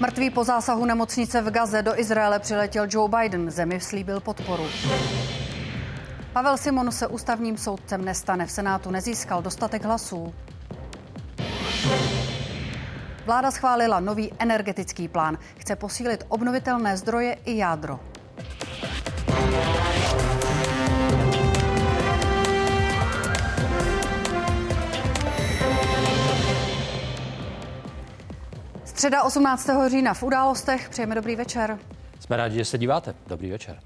Mrtvý po zásahu nemocnice v Gaze do Izraele přiletěl Joe Biden. Zemi slíbil podporu. Pavel Simon se ústavním soudcem nestane. V Senátu nezískal dostatek hlasů. Vláda schválila nový energetický plán. Chce posílit obnovitelné zdroje i jádro. Středa 18. října v událostech. Přejeme dobrý večer. Jsme rádi, že se díváte. Dobrý večer.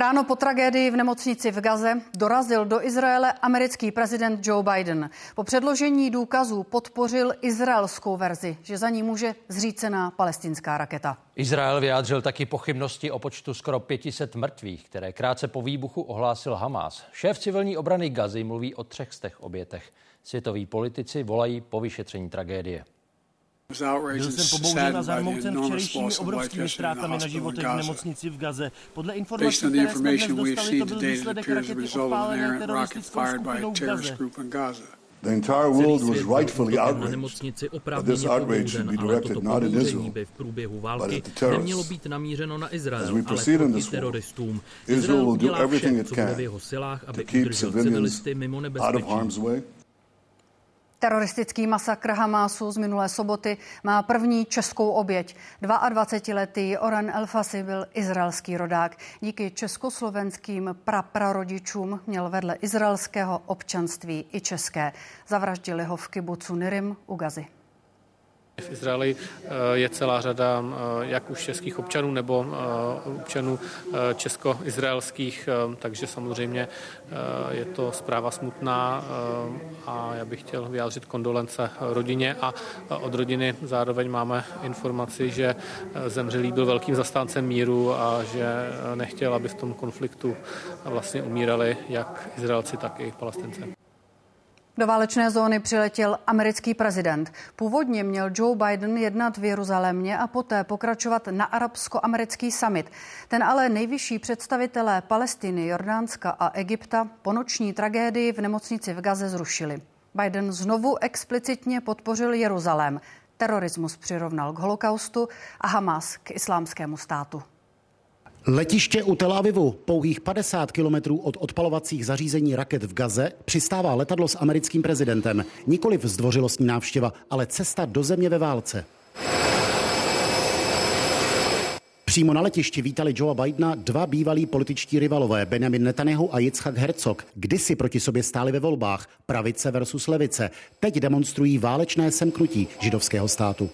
Ráno po tragédii v nemocnici v Gaze dorazil do Izraele americký prezident Joe Biden. Po předložení důkazů podpořil izraelskou verzi, že za ní může zřícená palestinská raketa. Izrael vyjádřil taky pochybnosti o počtu skoro 500 mrtvých, které krátce po výbuchu ohlásil Hamas. Šéf civilní obrany Gazy mluví o třech z těch obětech. Světoví politici volají po vyšetření tragédie. Byl jsem pobouřen a zarmoucen včerejšími obrovskými ztrátami na životech v nemocnici v Gaze. Podle informací, které jsme dnes dostali, to byl výsledek rakety odpálené teroristickou skupinou v Gaze. The entire world was rightfully outraged. But this outrage should be directed not at Israel, v průběhu války but at the nemělo být namířeno na Izrael, As we proceed in this war. Israel will do everything it can v jeho silách, aby to keep civilians out of harm's way. Teroristický masakr Hamásu z minulé soboty má první českou oběť. 22-letý Oran Elfasi byl izraelský rodák. Díky československým praprarodičům měl vedle izraelského občanství i české. Zavraždili ho v kibucu Nirim u Gazy. V Izraeli eh, je celá řada eh, jak už českých občanů nebo eh, občanů česko-izraelských, takže samozřejmě je to zpráva smutná a já bych chtěl vyjádřit kondolence rodině a od rodiny zároveň máme informaci, že zemřelý byl velkým zastáncem míru a že nechtěl, aby v tom konfliktu vlastně umírali jak Izraelci, tak i Palestinci. Do válečné zóny přiletěl americký prezident. Původně měl Joe Biden jednat v Jeruzalémě a poté pokračovat na arabsko-americký summit. Ten ale nejvyšší představitelé Palestiny, Jordánska a Egypta po noční tragédii v nemocnici v Gaze zrušili. Biden znovu explicitně podpořil Jeruzalém. Terorismus přirovnal k holokaustu a Hamas k islámskému státu. Letiště u Tel Avivu, pouhých 50 kilometrů od odpalovacích zařízení raket v Gaze, přistává letadlo s americkým prezidentem. Nikoliv zdvořilostní návštěva, ale cesta do země ve válce. Přímo na letišti vítali Joea Bidena dva bývalí političtí rivalové, Benjamin Netanyahu a Yitzhak Herzog. Kdysi proti sobě stáli ve volbách, pravice versus levice. Teď demonstrují válečné semknutí židovského státu.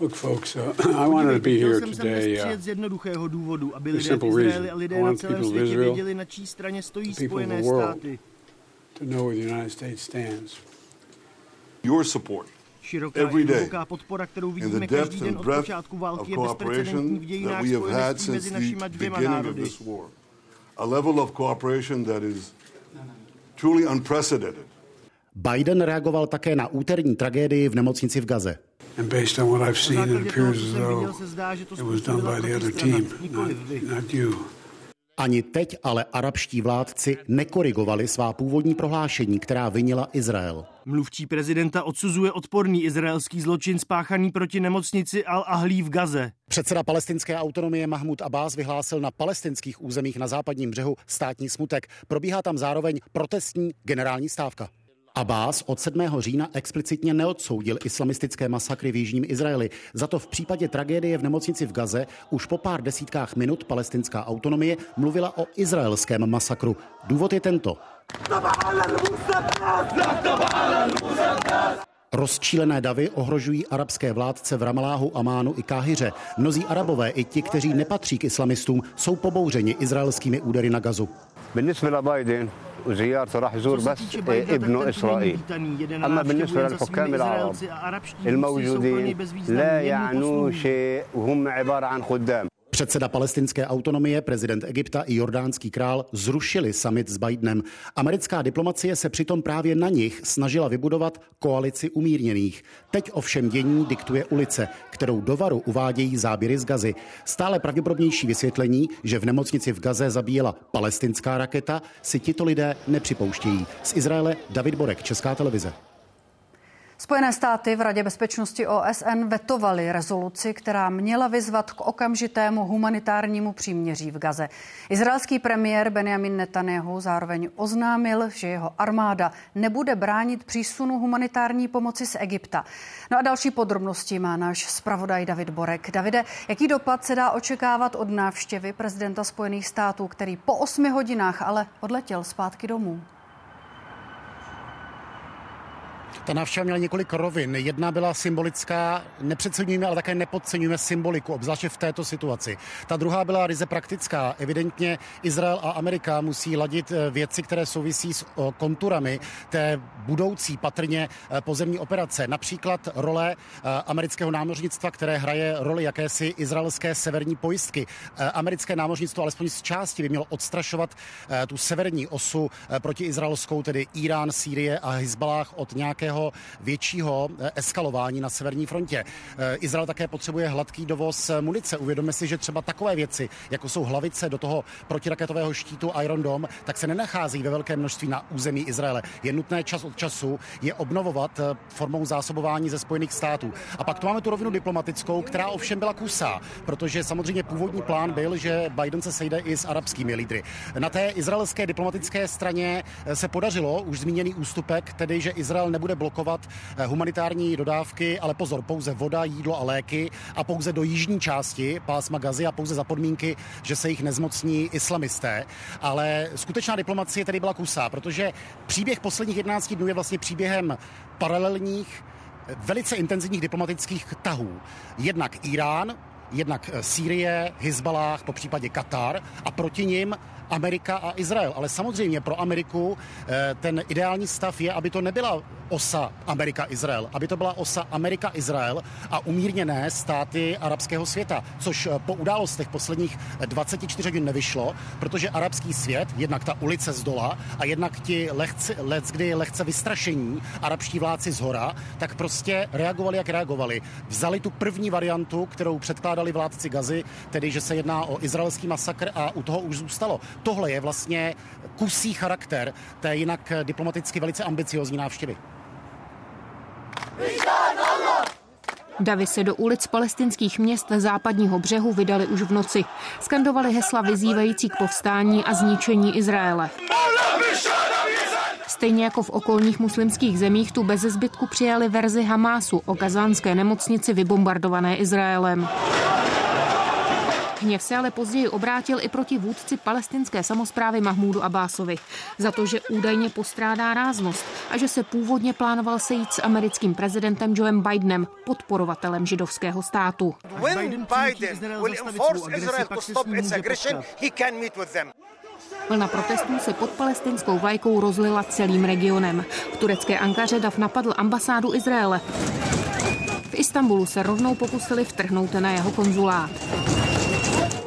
Look, folks, uh, I wanted to be here Chtěl jsem sem today. dnes Uh, přijet z jednoduchého důvodu, aby for lidé v simple Izraeli reason. a lidé I na want celém people of světě Israel, věděli, na čí straně stojí the people of Spojené the world. státy. to know where the United States stands. Your support Široká every i day hluboká podpora, kterou in the vidíme depth každý den and od breadth počátku of války, je bezprecedentní cooperation v that dějinách we have had spojenectví mezi since the našima dvěma beginning of národy. this war. A level of cooperation that is truly unprecedented. Biden reagoval také na úterní tragédii v nemocnici v Gaze. And based on what I've Na seen, základě it toho, appears co as jsem though viděl, se zdá, že to it was done způsobila by the other protistrana, team, not, nikoliv vy. not you. Ani teď ale arabští vládci nekorigovali svá původní prohlášení, která vinila Izrael. Mluvčí prezidenta odsuzuje odporný izraelský zločin spáchaný proti nemocnici Al-Ahlí v Gaze. Předseda palestinské autonomie Mahmud Abbas vyhlásil na palestinských územích na západním břehu státní smutek. Probíhá tam zároveň protestní generální stávka. Abbas od 7. října explicitně neodsoudil islamistické masakry v jižním Izraeli. Za to v případě tragédie v nemocnici v Gaze už po pár desítkách minut palestinská autonomie mluvila o izraelském masakru. Důvod je tento. Rozčílené davy ohrožují arabské vládce v Ramaláhu, Amánu i Káhyře. Mnozí arabové, i ti, kteří nepatří k islamistům, jsou pobouřeni izraelskými údery na gazu. بالنسبة لبايدن وزيارته راح يزور بس ابنه إسرائيل. أما بالنسبة للحكام العرب الموجودين لا يعنوا شيء وهم عبارة عن خدام. Předseda palestinské autonomie, prezident Egypta i jordánský král zrušili summit s Bidenem. Americká diplomacie se přitom právě na nich snažila vybudovat koalici umírněných. Teď ovšem dění diktuje ulice, kterou do varu uvádějí záběry z Gazy. Stále pravděpodobnější vysvětlení, že v nemocnici v Gaze zabíjela palestinská raketa, si tito lidé nepřipouštějí. Z Izraele David Borek, Česká televize. Spojené státy v Radě bezpečnosti OSN vetovaly rezoluci, která měla vyzvat k okamžitému humanitárnímu příměří v Gaze. Izraelský premiér Benjamin Netanyahu zároveň oznámil, že jeho armáda nebude bránit přísunu humanitární pomoci z Egypta. No a další podrobnosti má náš zpravodaj David Borek. Davide, jaký dopad se dá očekávat od návštěvy prezidenta Spojených států, který po osmi hodinách ale odletěl zpátky domů? Ta návštěva měla několik rovin. Jedna byla symbolická, nepřeceňujeme, ale také nepodceňujeme symboliku, obzvláště v této situaci. Ta druhá byla ryze praktická. Evidentně Izrael a Amerika musí ladit eh, věci, které souvisí s konturami té budoucí patrně eh, pozemní operace. Například role eh, amerického námořnictva, které hraje roli jakési izraelské severní pojistky. Americké námořnictvo alespoň z části by mělo odstrašovat tu severní osu proti izraelskou, tedy Irán, Sýrie a Hezbalách od nějakého nějakého většího eh, eskalování na severní frontě. Eh, Izrael také potřebuje hladký dovoz eh, munice. Uvědomme si, že třeba takové věci, jako jsou hlavice do toho protiraketového štítu Iron Dome, tak se nenachází ve velké množství na území Izraele. Je nutné čas od času je obnovovat formou zásobování ze Spojených států. A pak tu máme tu rovinu diplomatickou, která ovšem byla kusá, protože samozřejmě původní plán byl, že Biden se sejde i s arabskými lídry. Na té izraelské diplomatické straně se podařilo už zmíněný ústupek, tedy že Izrael nebude blokovat eh, humanitární dodávky, ale pozor, pouze voda, jídlo a léky a pouze do jižní části pásma Gazy a pouze za podmínky, že se jich nezmocní islamisté. Ale skutečná diplomacie tedy byla kusá, protože příběh posledních 11 dnů je vlastně příběhem paralelních velice intenzivních diplomatických tahů. Jednak Irán, jednak eh, Sýrie, Hezbalách, po případě Katar a proti nim Amerika a Izrael. Ale samozřejmě pro Ameriku eh, ten ideální stav je, aby to nebyla osa Amerika-Izrael, aby to byla osa Amerika-Izrael a umírněné státy arabského světa, což eh, po událostech posledních 24 hodin nevyšlo, protože arabský svět, jednak ta ulice z dola a jednak ti lehce, lec, kdy lehce vystrašení arabští vládci z hora, tak prostě reagovali, jak reagovali. Vzali tu první variantu, kterou předkládali vládci Gazy, tedy že se jedná o izraelský masakr a u toho už zůstalo. Tohle je vlastně kusí charakter té jinak diplomaticky velice ambiciozní návštěvy. Davy se do ulic palestinských měst západního břehu vydali už v noci. Skandovali hesla vyzývající k povstání a zničení Izraele. Stejně jako v okolních muslimských zemích tu bez zbytku přijali verzi Hamásu o kazánské nemocnici vybombardované Izraelem. Hněv se ale později obrátil i proti vůdci palestinské samozprávy Mahmúdu Abásovi za to, že údajně postrádá ráznost a že se původně plánoval sejít s americkým prezidentem Joeem Bidenem, podporovatelem židovského státu. Vlna protestů se pod palestinskou vlajkou rozlila celým regionem. V turecké Ankaře Dav napadl ambasádu Izraele. V Istanbulu se rovnou pokusili vtrhnout na jeho konzulát.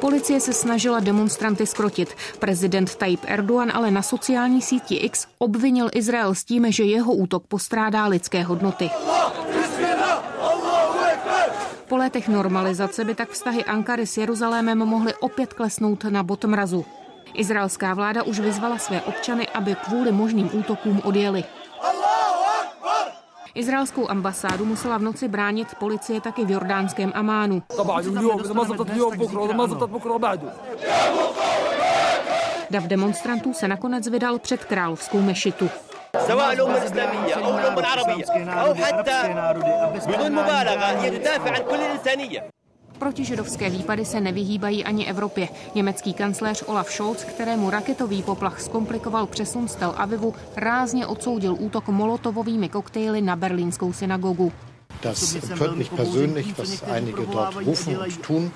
Policie se snažila demonstranty skrotit. Prezident Tayyip Erdogan ale na sociální síti X obvinil Izrael s tím, že jeho útok postrádá lidské hodnoty. Po letech normalizace by tak vztahy Ankary s Jeruzalémem mohly opět klesnout na bod mrazu. Izraelská vláda už vyzvala své občany, aby kvůli možným útokům odjeli. Izraelskou ambasádu musela v noci bránit policie taky v jordánském Amánu. Dav demonstrantů se nakonec vydal před královskou mešitu. سواء الأمة الإسلامية أو الأمة العربية أو حتى بدون مبالغة يدافع عن كل الإنسانية Protižidovské výpady se nevyhýbají ani Evropě. Německý kancléř Olaf Scholz, kterému raketový poplach zkomplikoval přesun z Tel Avivu, rázně odsoudil útok molotovovými koktejly na berlínskou synagogu. Das empört mich persönlich, was einige dort rufen und tun.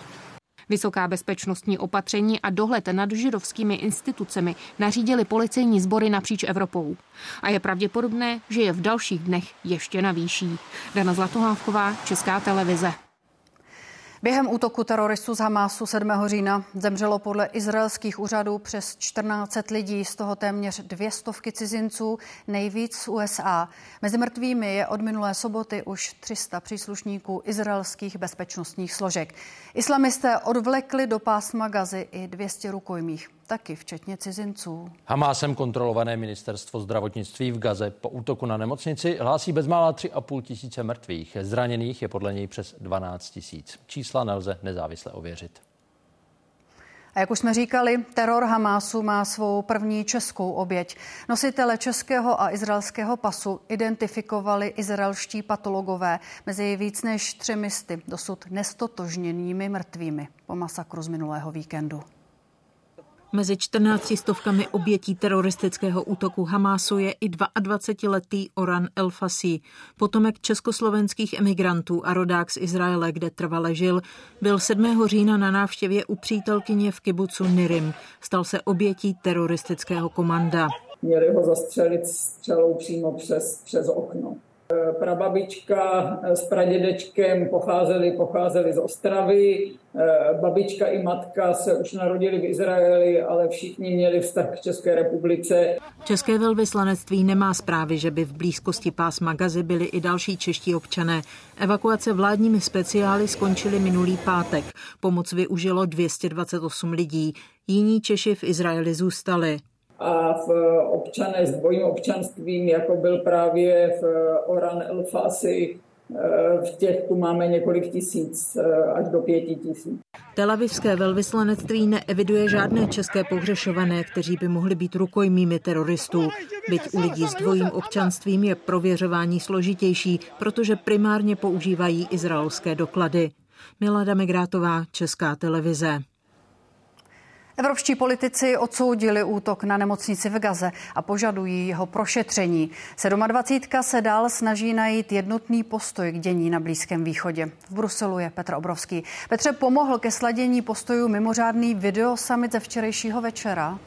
Vysoká bezpečnostní opatření a dohled nad židovskými institucemi nařídili policejní sbory napříč Evropou. A je pravděpodobné, že je v dalších dnech ještě navýší. Dana Zlatohávková, Česká televize. Během útoku teroristů z Hamásu 7. října zemřelo podle izraelských úřadů přes 14 lidí, z toho téměř dvě stovky cizinců, nejvíc z USA. Mezi mrtvými je od minulé soboty už 300 příslušníků izraelských bezpečnostních složek. Islamisté odvlekli do pásma Gazy i 200 rukojmích taky včetně cizinců. Hamásem kontrolované ministerstvo zdravotnictví v Gaze po útoku na nemocnici hlásí bezmála 3,5 tisíce mrtvých. Zraněných je podle něj přes 12 tisíc. Čísla nelze nezávisle ověřit. A jak už jsme říkali, teror Hamásu má svou první českou oběť. Nositele českého a izraelského pasu identifikovali izraelští patologové mezi víc než třemisty dosud nestotožněnými mrtvými po masakru z minulého víkendu. Mezi 14 stovkami obětí teroristického útoku Hamásu je i 22-letý Oran El Fasi, potomek československých emigrantů a rodák z Izraele, kde trvale žil, byl 7. října na návštěvě u přítelkyně v kibucu Nirim. Stal se obětí teroristického komanda. Měli ho zastřelit střelou přímo přes, přes okno. Eh, prababička s pradědečkem pocházeli, pocházeli z Ostravy, eh, babička i matka se už narodili v Izraeli, ale všichni měli vztah k České republice. České velvyslanectví nemá zprávy, že by v blízkosti pásma Gazy byli i další čeští občané. Evakuace vládními speciály skončily minulý pátek. Pomoc využilo 228 lidí. Jiní Češi v Izraeli zůstali a v občané s dvojím občanstvím, jako byl právě v Oran El Fasi, v těch tu máme několik tisíc, až do pěti tisíc. Telavivské velvyslanectví neeviduje žádné české pohřešované, kteří by mohli být rukojmími teroristů. Byť u lidí s dvojím občanstvím je prověřování složitější, protože primárně používají izraelské doklady. Milada Migrátová, Česká televize. Evropští politici odsoudili útok na nemocnici v Gaze a požadují jeho prošetření. 27. se dál snaží najít jednotný postoj k dění na Blízkém východě. V Bruselu je Petr Obrovský. Petře, pomohl ke sladění postojů mimořádný videosummit ze včerejšího večera?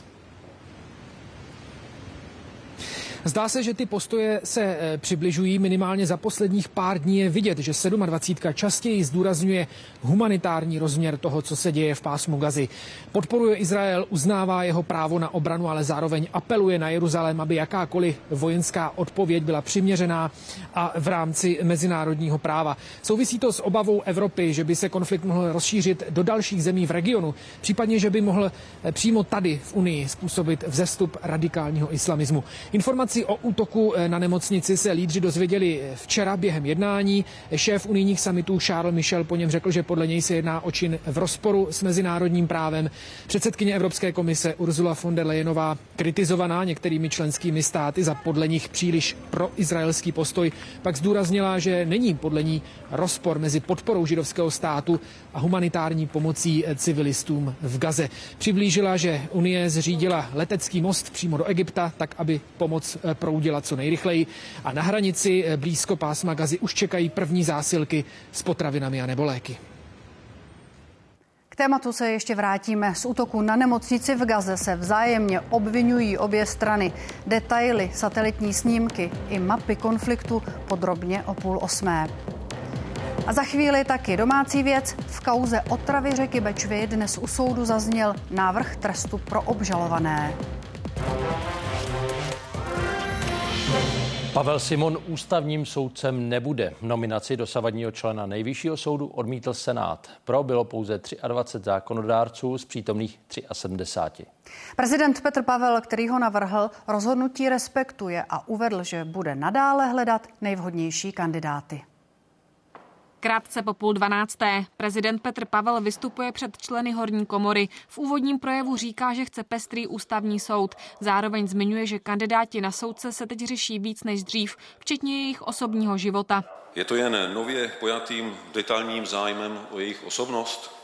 Zdá se, že ty postoje se eh, přibližují minimálně za posledních pár dní je vidět, že 27. častěji zdůrazňuje humanitární rozměr toho, co se děje v pásmu Gazy. Podporuje Izrael, uznává jeho právo na obranu, ale zároveň apeluje na Jeruzalém, aby jakákoliv vojenská odpověď byla přiměřená a v rámci mezinárodního práva. Souvisí to s obavou Evropy, že by se konflikt mohl rozšířit do dalších zemí v regionu, případně, že by mohl eh, přímo tady v Unii způsobit vzestup radikálního islamismu. Informace Informaci o útoku eh, na nemocnici se lídři dozvěděli eh, včera během jednání. Šéf unijních samitů Charles Michel po něm řekl, že podle něj se jedná o čin v rozporu s mezinárodním právem. Předsedkyně Evropské komise Ursula von der Leyenová, kritizovaná některými členskými státy za podle nich příliš proizraelský postoj, pak zdůraznila, že není podle ní rozpor mezi podporou židovského státu a humanitární pomocí eh, civilistům v Gaze. Přiblížila, že Unie zřídila letecký most přímo do Egypta, tak aby pomoc proudila co nejrychleji a na hranici eh, blízko pásma Gazy už čekají první zásilky s potravinami a nebo léky. K tématu se ještě vrátíme. Z útoku na nemocnici v Gaze se vzájemně obvinují obě strany. Detaily, satelitní snímky i mapy konfliktu podrobně o půl osmé. A za chvíli taky domácí věc. V kauze otravy řeky Bečvy dnes u soudu zazněl návrh trestu pro obžalované. Pavel Simon ústavním soudcem nebude. Nominaci dosavadního člena nejvyššího soudu odmítl Senát. Pro bylo pouze 23 zákonodárců z přítomných 73. Prezident Petr Pavel, který ho navrhl, rozhodnutí respektuje a uvedl, že bude nadále hledat nejvhodnější kandidáty. Krátce po půl dvanácté prezident Petr Pavel vystupuje před členy horní komory. V úvodním projevu říká, že chce pestrý ústavní soud. Zároveň zmiňuje, že kandidáti na soudce se teď řeší víc než dřív, včetně jejich osobního života. Je to jen nově pojatým detailním zájmem o jejich osobnost?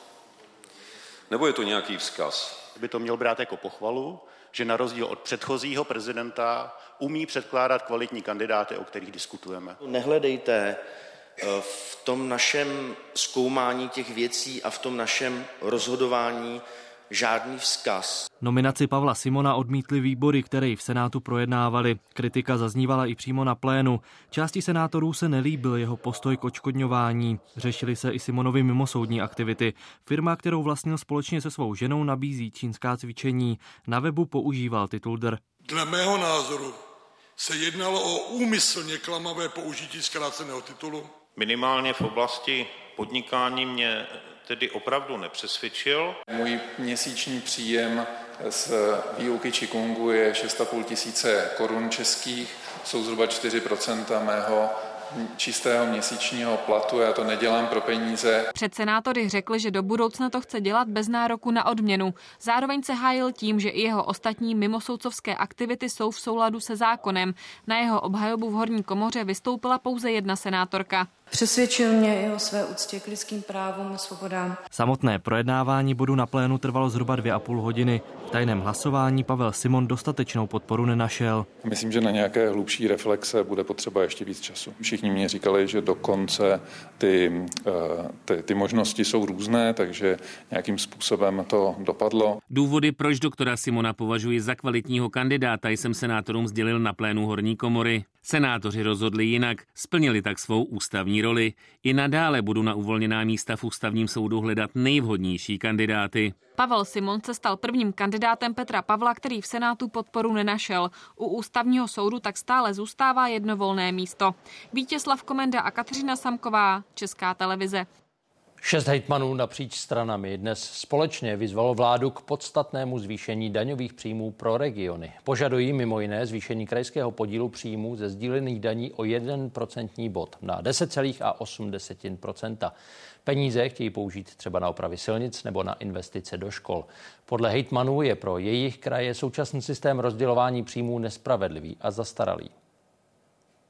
Nebo je to nějaký vzkaz? By to měl brát jako pochvalu, že na rozdíl od předchozího prezidenta umí předkládat kvalitní kandidáty, o kterých diskutujeme. Nehledejte Eh, v tom našem zkoumání těch věcí a v tom našem rozhodování žádný vzkaz. Nominaci Pavla Simona odmítli výbory, které v Senátu projednávali. Kritika zaznívala i přímo na plénu. Části senátorů se nelíbil jeho postoj k očkodňování. Řešili se i Simonovi mimosoudní aktivity. Firma, kterou vlastnil společně se svou ženou, nabízí čínská cvičení. Na webu používal titul DR. Dle mého názoru se jednalo o úmyslně klamavé použití zkráceného titulu. Minimálně v oblasti podnikání mě tedy opravdu nepřesvědčil. Můj měsíční příjem z výuky Qigongu je 6,5 tisíce korun českých, jsou zhruba 4% mého čistého měsíčního platu, já to nedělám pro peníze. Před senátory řekl, že do budoucna to chce dělat bez nároku na odměnu. Zároveň se hájil tím, že i jeho ostatní mimosoudcovské aktivity jsou v souladu se zákonem. Na jeho obhajobu v horní komoře vystoupila pouze jedna senátorka. Přesvědčil mě i o své úctě k lidským právům a svobodám. Samotné projednávání bodu na plénu trvalo zhruba dvě a půl hodiny. V tajném hlasování Pavel Simon dostatečnou podporu nenašel. Myslím, že na nějaké hlubší reflexe bude potřeba ještě víc času. Všichni mě říkali, že dokonce ty, eh, ty, ty možnosti jsou různé, takže nějakým způsobem to dopadlo. Důvody, proč doktora Simona považuji za kvalitního kandidáta, jsem senátorům sdělil na plénu horní komory. Senátoři rozhodli jinak, splnili tak svou ústavní roli. I nadále budu na uvolněná místa v ústavním soudu hledat nejvhodnější kandidáty. Pavel Simon se stal prvním kandidátem Petra Pavla, který v Senátu podporu nenašel. U ústavního soudu tak stále zůstává jedno volné místo. Vítězslav Komenda a Kateřina Samková, Česká televize. Šest hejtmanů napříč stranami dnes společně vyzvalo vládu k podstatnému zvýšení daňových příjmů pro regiony. Požadují mimo jiné zvýšení krajského podílu příjmů ze sdílených daní o 1% bod na 10,8%. Peníze chtějí použít třeba na opravy silnic nebo na investice do škol. Podle hejtmanů je pro jejich kraje současný systém rozdělování příjmů nespravedlivý a zastaralý.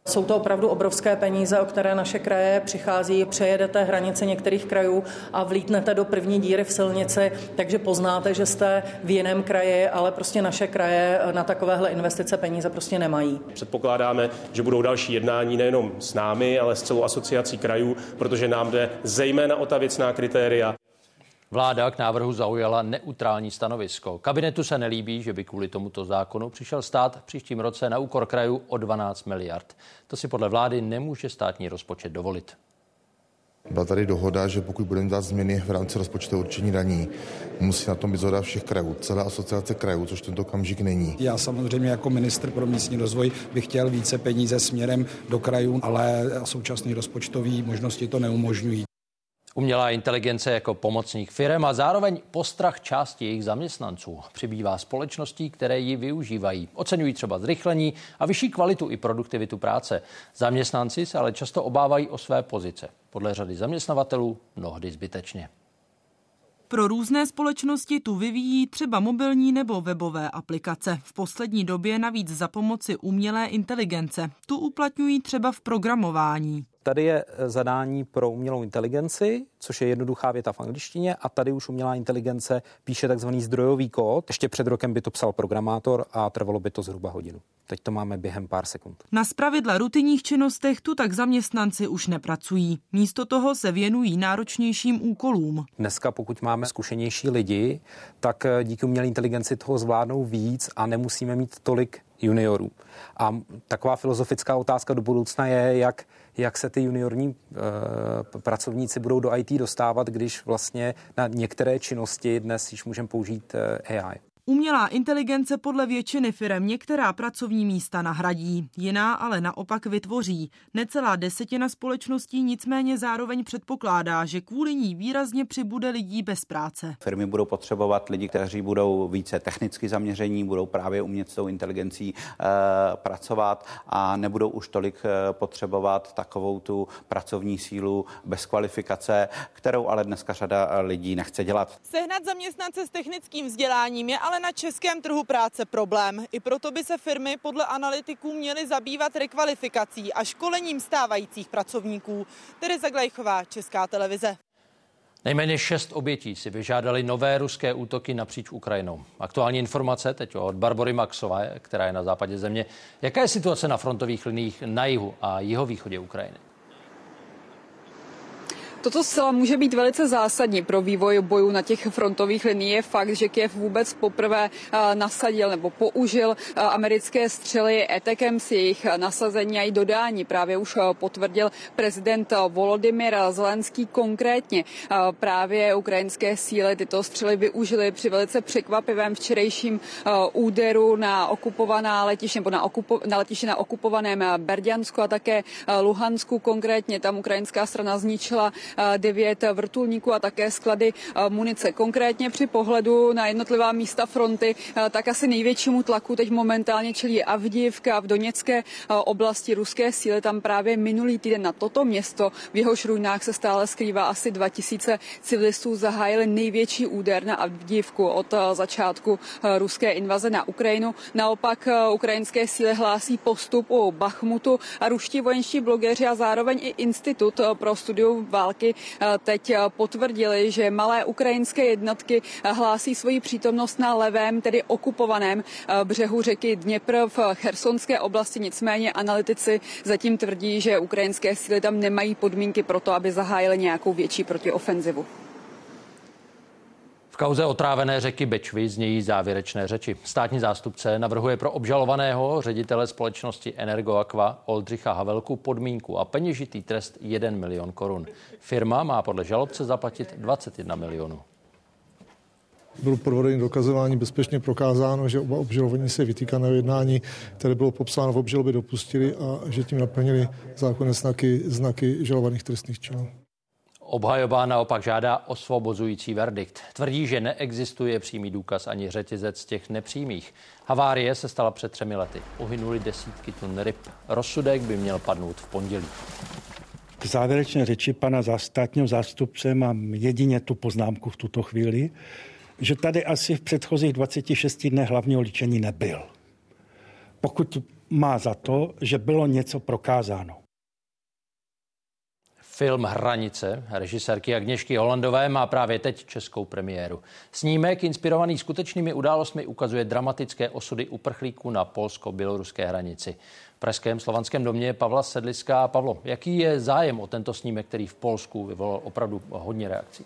Jsou to opravdu obrovské peníze, o které naše kraje přichází. Přejedete hranice některých krajů a vlítnete do první díry v silnici, takže poznáte, že jste v jiném kraji, ale prostě naše kraje na takovéhle investice peníze prostě nemají. Předpokládáme, že budou další jednání nejenom s námi, ale s celou asociací krajů, protože nám jde zejména o ta věcná kritéria. Vláda k návrhu zaujala neutrální stanovisko. Kabinetu se nelíbí, že by kvůli tomuto zákonu přišel stát v příštím roce na úkor krajů o 12 miliard. To si podle vlády nemůže státní rozpočet dovolit. Byla tady dohoda, že pokud budeme dát změny v rámci rozpočtu určení daní, musí na tom být zhoda všech krajů, celá asociace krajů, což tento okamžik není. Já samozřejmě jako ministr pro místní rozvoj bych chtěl více peníze směrem do krajů, ale současné rozpočtové možnosti to neumožňují. Umělá inteligence jako pomocník firem a zároveň postrach části jejich zaměstnanců. Přibývá společností, které ji využívají. Oceňují třeba zrychlení a vyšší kvalitu i produktivitu práce. Zaměstnanci se ale často obávají o své pozice. Podle řady zaměstnavatelů mnohdy zbytečně. Pro různé společnosti tu vyvíjí třeba mobilní nebo webové aplikace. V poslední době navíc za pomoci umělé inteligence. Tu uplatňují třeba v programování. Tady je eh, zadání pro umělou inteligenci, což je jednoduchá věta v angličtině, a tady už umělá inteligence píše takzvaný zdrojový kód. Ještě před rokem by to psal programátor a trvalo by to zhruba hodinu. Teď to máme během pár sekund. Na spravidla rutinních činnostech tu tak zaměstnanci už nepracují. Místo toho se věnují náročnějším úkolům. Dneska, pokud máme zkušenější lidi, tak eh, díky umělé inteligenci toho zvládnou víc a nemusíme mít tolik juniorů. A taková filozofická otázka do budoucna je, jak, jak se ty juniorní e, pracovníci budou do IT dostávat, když vlastně na některé činnosti dnes již můžeme použít eh, AI. Umělá inteligence podle většiny firm některá pracovní místa nahradí, jiná ale naopak vytvoří. Necelá desetina společností nicméně zároveň předpokládá, že kvůli ní výrazně přibude lidí bez práce. Firmy budou potřebovat lidi, kteří budou více technicky zaměření, budou právě umět s tou inteligencí e, pracovat a nebudou už tolik e, potřebovat takovou tu pracovní sílu bez kvalifikace, kterou ale dneska řada lidí nechce dělat. Sehnat zaměstnance s technickým vzděláním je ale na českém trhu práce problém. I proto by se firmy podle analytiků měly zabývat rekvalifikací a školením stávajících pracovníků. Tereza Glejchová, Česká televize. Nejméně šest obětí si vyžádali nové ruské útoky napříč Ukrajinou. Aktuální informace teď od Barbory Maxové, která je na západě země. Jaká je situace na frontových liních na jihu a jihovýchodě Ukrajiny? Toto zcela může být velice zásadní pro vývoj bojů na těch frontových liniích. Je fakt, že Kiev vůbec poprvé nasadil nebo použil americké střely etekem s jejich nasazení a i dodání. Právě už potvrdil prezident Volodymyr Zelenský konkrétně. Právě ukrajinské síly tyto střely využily při velice překvapivém včerejším úderu na okupovaná letiště nebo na, okupo, na letiště na okupovaném Berďansku a také Luhansku. Konkrétně tam ukrajinská strana zničila devět vrtulníků a také sklady munice. Konkrétně při pohledu na jednotlivá místa fronty, tak asi největšímu tlaku teď momentálně čelí Avdivka v Doněcké oblasti ruské síly. Tam právě minulý týden na toto město v jehož ruinách se stále skrývá asi 2000 civilistů zahájili největší úder na Avdivku od začátku ruské invaze na Ukrajinu. Naopak ukrajinské síly hlásí postup u Bachmutu a ruští vojenští blogeři a zároveň i Institut pro studium války války eh, teď eh, potvrdili, že malé ukrajinské jednotky eh, hlásí svoji přítomnost na levém, tedy okupovaném břehu řeky Dněpr v Chersonské oblasti. Nicméně analytici zatím tvrdí, že ukrajinské síly tam nemají podmínky pro to, aby zahájily nějakou větší protiofenzivu kauze otrávené řeky Bečvy znějí závěrečné řeči. Státní zástupce navrhuje pro obžalovaného ředitele společnosti Energoaqua Oldřicha Havelku podmínku a peněžitý trest 1 milion korun. Firma má podle žalobce zaplatit 21 milionů. Bylo provedení dokazování bezpečně prokázáno, že oba obžalovaní se vytýkaného jednání, které bylo popsáno v obžalobě, dopustili a že tím naplnili zákonné znaky, znaky žalovaných trestných činů. Obhajoba naopak žádá osvobozující verdikt. Tvrdí, že neexistuje přímý důkaz ani řetězec těch nepřímých. Havárie se stala před třemi lety. Uhynuli desítky tun ryb. Rozsudek by měl padnout v pondělí. K závěrečné řeči pana státního zástupce mám jedině tu poznámku v tuto chvíli, že tady asi v předchozích 26 dnech hlavního líčení nebyl. Pokud má za to, že bylo něco prokázáno. Film Hranice režisérky Agněšky Holandové má právě teď českou premiéru. Snímek, inspirovaný skutečnými událostmi, ukazuje dramatické osudy uprchlíků na polsko-běloruské hranici. V Pražském slovanském domě Pavla Sedliská. Pavlo, jaký je zájem o tento snímek, který v Polsku vyvolal opravdu hodně reakcí?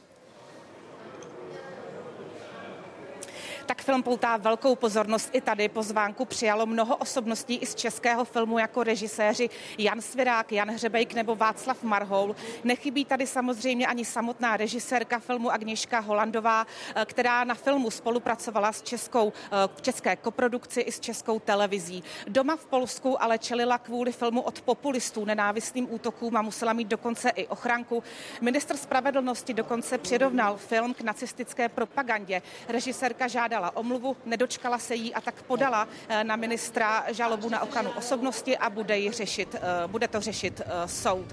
Tak film poutá velkou pozornost i tady. Pozvánku přijalo mnoho osobností i z českého filmu jako režiséři Jan Svirák, Jan Hřebejk nebo Václav Marhoul. Nechybí tady samozřejmě ani samotná režisérka filmu Agněška Holandová, eh, která na filmu spolupracovala s českou, eh, české koprodukci i s českou televizí. Doma v Polsku ale čelila kvůli filmu od populistů nenávistným útokům a musela mít dokonce i ochranku. Minister spravedlnosti dokonce přirovnal film k nacistické propagandě. Režisérka žádá žádala omluvu, nedočkala se jí a tak podala eh, na ministra žalobu na ochranu osobnosti a bude, ji řešit, eh, bude to řešit eh, soud.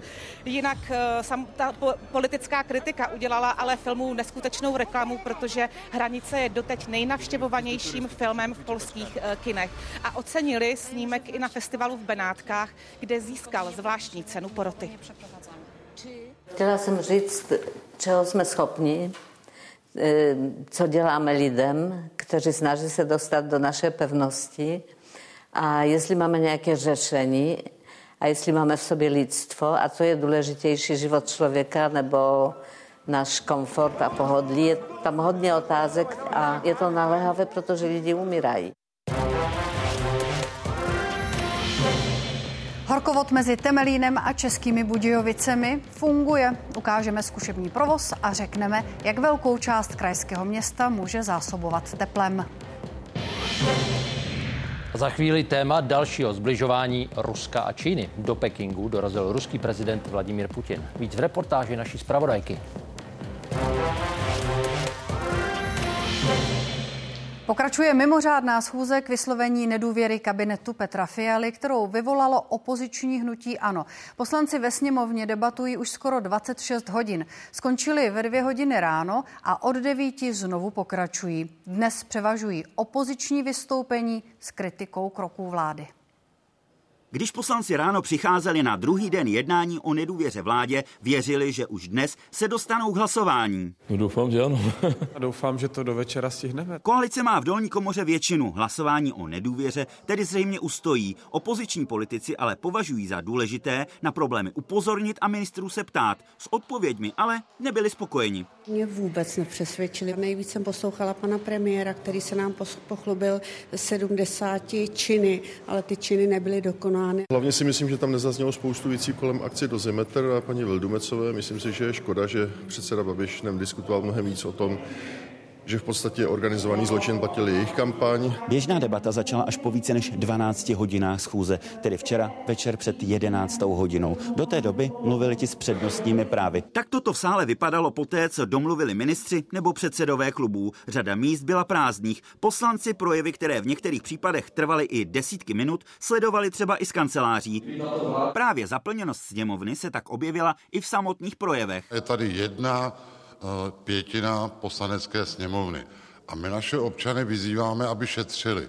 Jinak sam, ta politická kritika udělala ale filmu neskutečnou reklamu, protože Hranice je doteď nejnavštěvovanějším filmem v polských kinech a ocenili snímek i na festivalu v Benátkách, kde získal zvláštní cenu poroty. Chtěla jsem říct, čeho jsme schopni, co děláme lidem, kteří snaží se dostat do naší pevnosti a jestli máme nějaké řešení a jestli máme v sobě lidstvo a co je důležitější, život člověka nebo náš komfort a pohodlí. Je tam hodně otázek a je to naléhavé, protože lidi umírají. Horkovod mezi Temelínem a Českými Budějovicemi funguje. Ukážeme zkušební provoz a řekneme, jak velkou část krajského města může zásobovat teplem. Za chvíli téma dalšího zbližování Ruska a Číny. Do Pekingu dorazil ruský prezident Vladimír Putin. Víc v reportáži naší zpravodajky. Pokračuje mimořádná schůze k vyslovení nedůvěry kabinetu Petra Fialy, kterou vyvolalo opoziční hnutí ANO. Poslanci ve sněmovně debatují už skoro 26 hodin. Skončili ve dvě hodiny ráno a od devíti znovu pokračují. Dnes převažují opoziční vystoupení s kritikou kroků vlády. Když poslanci ráno přicházeli na druhý den jednání o nedůvěře vládě, věřili, že už dnes se dostanou k hlasování. No doufám, že ano. A doufám, že to do večera stihneme. Koalice má v dolní komoře většinu. Hlasování o nedůvěře tedy zřejmě ustojí. Opoziční politici ale považují za důležité na problémy upozornit a ministrů se ptát. S odpověďmi ale nebyli spokojeni. Mě vůbec nepřesvědčili. Nejvíc jsem poslouchala pana premiéra, který se nám pochlubil 70 činy, ale ty činy nebyly dokonány. Hlavně si myslím, že tam nezaznělo spoustu věcí kolem akce do Zimetr a paní Vildumecové. Myslím si, že je škoda, že předseda Babiš diskutoval mnohem víc o tom, že v podstatě organizovaný zločin platil jejich kampaň. Běžná debata začala až po více než 12 hodinách schůze, tedy včera večer před 11. hodinou. Do té doby mluvili ti s přednostními právy. Tak toto v sále vypadalo poté, co domluvili ministři nebo předsedové klubů. Řada míst byla prázdných. Poslanci projevy, které v některých případech trvaly i desítky minut, sledovali třeba i z kanceláří. Právě zaplněnost sněmovny se tak objevila i v samotných projevech. Je tady jedna pětina poslanecké sněmovny. A my naše občany vyzýváme, aby šetřili.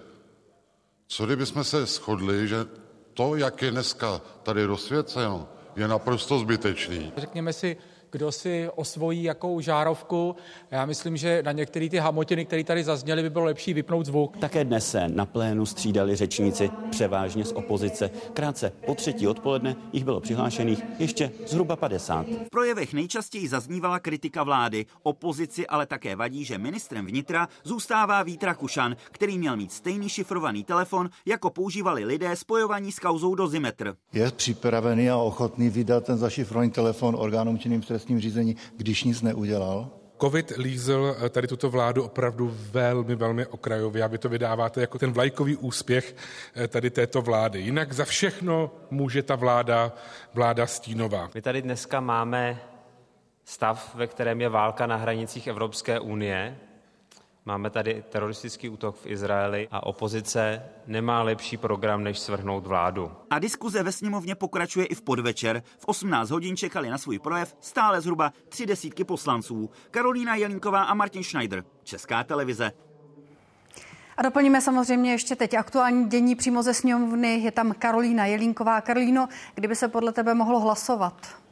Co kdybychom se shodli, že to, jak je dneska tady rozsvěceno, je naprosto zbytečný. Řekněme si, kdo si osvojí jakou žárovku. Já myslím, že na některé ty hamotiny, které tady zazněly, by bylo lepší vypnout zvuk. Také dnes se na plénu střídali řečníci převážně z opozice. Krátce po třetí odpoledne jich bylo přihlášených ještě zhruba 50. V projevech nejčastěji zaznívala kritika vlády. Opozici ale také vadí, že ministrem vnitra zůstává Vítra Kušan, který měl mít stejný šifrovaný telefon, jako používali lidé spojovaní s kauzou dozimetr. Je připravený a ochotný vydat ten zašifrovaný telefon orgánům činným trestním řízení, když nic neudělal? Covid lízl eh, tady tuto vládu opravdu velmi, velmi okrajově a vy to vydáváte jako ten vlajkový úspěch eh, tady této vlády. Jinak za všechno může ta vláda, vláda stínová. My tady dneska máme stav, ve kterém je válka na hranicích Evropské unie. Máme tady teroristický útok v Izraeli a opozice nemá lepší program, než svrhnout vládu. A diskuze ve sněmovně pokračuje i v podvečer. V 18 hodin čekali na svůj projev stále zhruba tři desítky poslanců. Karolína Jelinková a Martin Schneider, Česká televize. A doplníme samozřejmě ještě teď aktuální dění přímo ze sněmovny. Je tam Karolína Jelínková. Karolíno, kdyby se podle tebe mohlo hlasovat?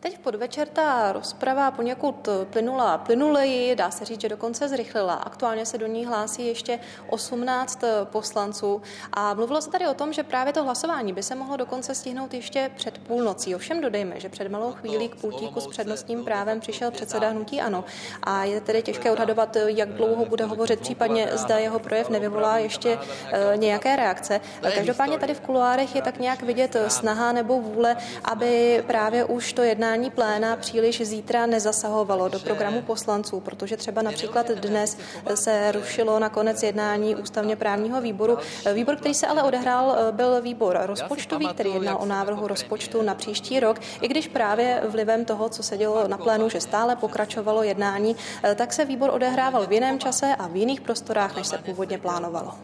Teď v podvečer ta rozprava poněkud plynula plynuleji, dá se říct, že dokonce zrychlila. Aktuálně se do ní hlásí ještě 18 poslanců. A mluvilo se tady o tom, že právě to hlasování by se mohlo dokonce stihnout ještě před půlnocí. Ovšem dodejme, že před malou chvílí k pultíku s přednostním právem přišel předseda hnutí ANO. A je tedy těžké odhadovat, jak dlouho bude hovořit, případně zda jeho projev nevyvolá ještě eh, nějaké reakce. Každopádně tady v kuloárech je tak nějak vidět snaha nebo vůle, aby právě už to jedná jednání pléna příliš zítra nezasahovalo do programu poslanců, protože třeba například dnes se rušilo na konec jednání ústavně právního výboru. Výbor, který se ale odehrál, byl výbor rozpočtový, který jednal o návrhu rozpočtu na příští rok. I když právě vlivem toho, co se dělo na plénu, že stále pokračovalo jednání, tak se výbor odehrával v jiném čase a v jiných prostorách, než se původně plánovalo.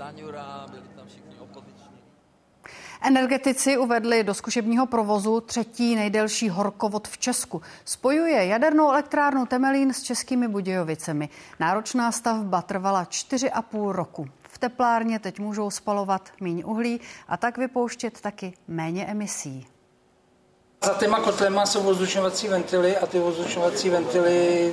Energetici uvedli do zkušebního provozu třetí nejdelší horkovod v Česku. Spojuje jadernou elektrárnu Temelín s českými Budějovicemi. Náročná stavba trvala 4,5 roku. V teplárně teď můžou spalovat méně uhlí a tak vypouštět taky méně emisí. Za těma kotlema jsou ozdušňovací ventily a ty ozdušňovací ventily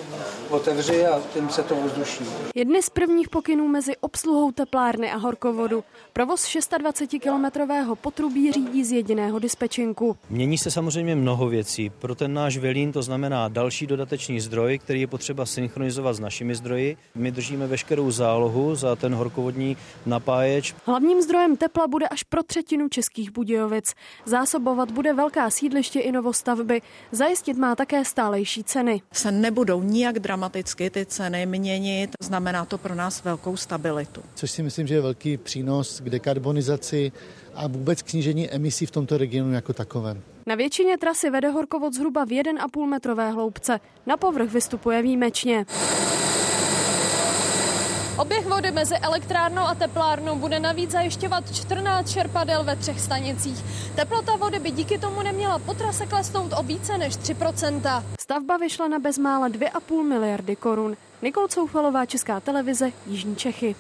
otevři a tím se to ozduší. Jedny z prvních pokynů mezi obsluhou teplárny a horkovodu. Provoz 26-kilometrového potrubí řídí z jediného dispečinku. Mění se samozřejmě mnoho věcí. Pro ten náš velín to znamená další dodatečný zdroj, který je potřeba synchronizovat s našimi zdroji. My držíme veškerou zálohu za ten horkovodní napáječ. Hlavním zdrojem tepla bude až pro třetinu českých Budějovic. Zásobovat bude velká sídliště i novostavby. Zajistit má také stálejší ceny. Se nebudou nijak dramaticky ty ceny měnit, znamená to pro nás velkou stabilitu. Což si myslím, že je velký přínos k dekarbonizaci a vůbec k snížení emisí v tomto regionu jako takovém. Na většině trasy vede horkovod zhruba v 1,5 metrové hloubce. Na povrch vystupuje výjimečně. Oběh vody mezi elektrárnou a teplárnou bude navíc zajišťovat 14 čerpadel ve třech stanicích. Teplota vody by díky tomu neměla po trase klesnout o více než 3%. Stavba vyšla na bezmála 2,5 miliardy korun. Nikol Coufalová, Česká televize, Jižní Čechy.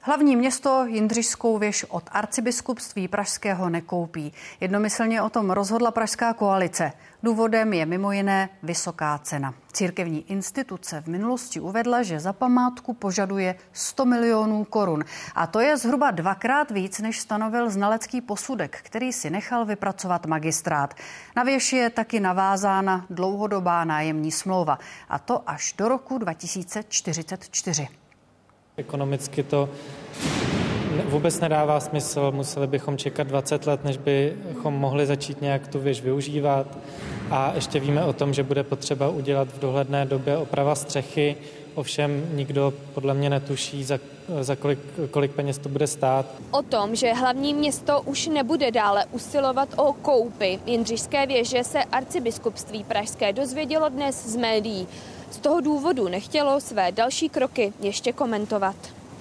Hlavní město Jindřišskou věž od arcibiskupství pražského nekoupí. Jednomyslně o tom rozhodla pražská koalice. Důvodem je mimo jiné vysoká cena. Církevní instituce v minulosti uvedla, že za památku požaduje 100 milionů korun. A to je zhruba dvakrát víc, než stanovil znalecký posudek, který si nechal vypracovat magistrát. Na věž je taky navázána dlouhodobá nájemní smlouva. A to až do roku 2044. Ekonomicky to vůbec nedává smysl. Museli bychom čekat 20 let, než bychom mohli začít nějak tu věž využívat. A ještě víme o tom, že bude potřeba udělat v dohledné době oprava střechy. Ovšem nikdo podle mě netuší, za, za kolik, kolik peněz to bude stát. O tom, že hlavní město už nebude dále usilovat o koupy Jindřišské věže, se arcibiskupství Pražské dozvědělo dnes z médií. Z toho důvodu nechtělo své další kroky ještě komentovat.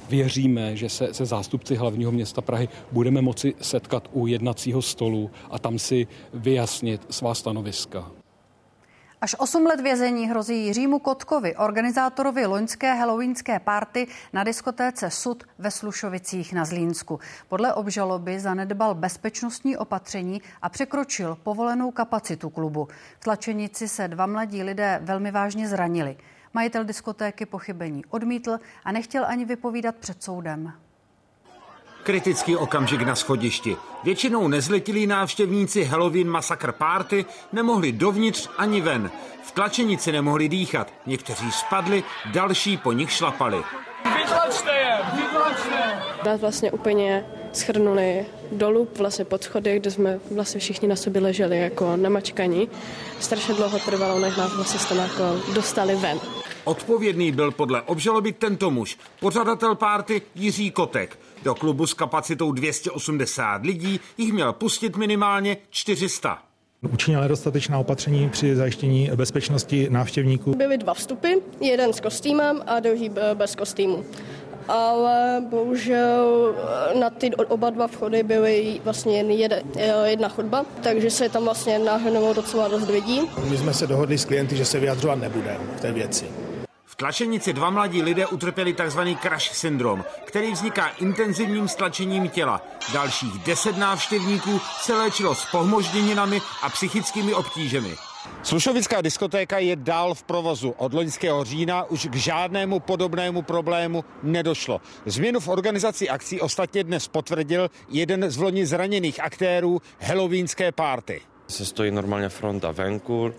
Věříme, že se se zástupci hlavního města Prahy budeme moci setkat u jednacího stolu a tam si vyjasnit svá stanoviska. Až 8 let vězení hrozí Jiřímu Kotkovi, organizátorovi loňské halloweenské party na diskotéce Sud ve Slušovicích na Zlínsku. Podle obžaloby zanedbal bezpečnostní opatření a překročil povolenou kapacitu klubu. V tlačenici se dva mladí lidé velmi vážně zranili. Majitel diskotéky pochybení odmítl a nechtěl ani vypovídat před soudem. Kritický okamžik na schodišti. Většinou nezletilí návštěvníci Halloween Massacre Party nemohli dovnitř ani ven. V tlačenici nemohli dýchat. Někteří spadli, další po nich šlapali. Vytlačte je! Vytlačte! Nás vlastně úplně schrnuli dolů vlastně pod schody, kde jsme vlastně všichni na sobě leželi jako namačkaní. Strašně dlouho trvalo, než nás vlastně z jako dostali ven. Odpovědný byl podle obžaloby tento muž, pořadatel párty Jiří Kotek. Do klubu s kapacitou 280 lidí jich měl pustit minimálně 400. Učinila nedostatečná opatření při zajištění bezpečnosti návštěvníků. Byly dva vstupy, jeden s kostýmem a druhý bez kostýmu ale bohužel na ty oba dva vchody byly vlastně jen jedna chodba, takže se tam vlastně nahrnulo docela dost lidí. My jsme se dohodli s klienty, že se vyjadřovat nebudeme v té věci. V tlačenici dva mladí lidé utrpěli tzv. crash syndrom, který vzniká intenzivním stlačením těla. Dalších deset návštěvníků se léčilo s pohmožděninami a psychickými obtížemi. Slušovická diskotéka je dál v provozu. Od loňského října už k žádnému podobnému problému nedošlo. Změnu v organizaci akcí ostatně dnes potvrdil jeden z vloni zraněných aktérů Halloweenské párty. Se stojí normálně fronta venku,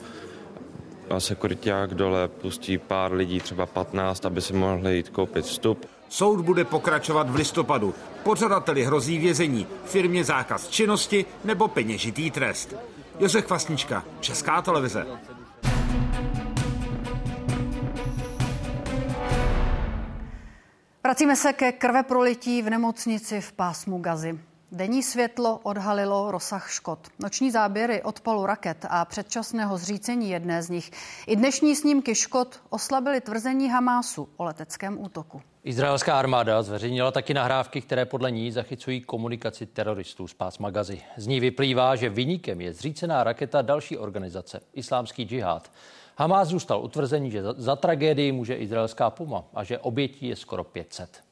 a sekuriták dole pustí pár lidí, třeba 15, aby si mohli jít koupit vstup. Soud bude pokračovat v listopadu. Pořadateli hrozí vězení, firmě zákaz činnosti nebo peněžitý trest. Josef Kvasnička, Česká televize. Vracíme se ke krve prolití v nemocnici v pásmu Gazy. Denní světlo odhalilo rozsah škod. Noční záběry odpalu raket a předčasného zřícení jedné z nich i dnešní snímky škod oslabily tvrzení Hamásu o leteckém útoku. Izraelská armáda zveřejnila taky nahrávky, které podle ní zachycují komunikaci teroristů z pásma Gazy. Z ní vyplývá, že vyníkem je zřícená raketa další organizace, islámský džihad. Hamás zůstal utvrzení, že za, za tragédii může izraelská puma a že obětí je skoro 500.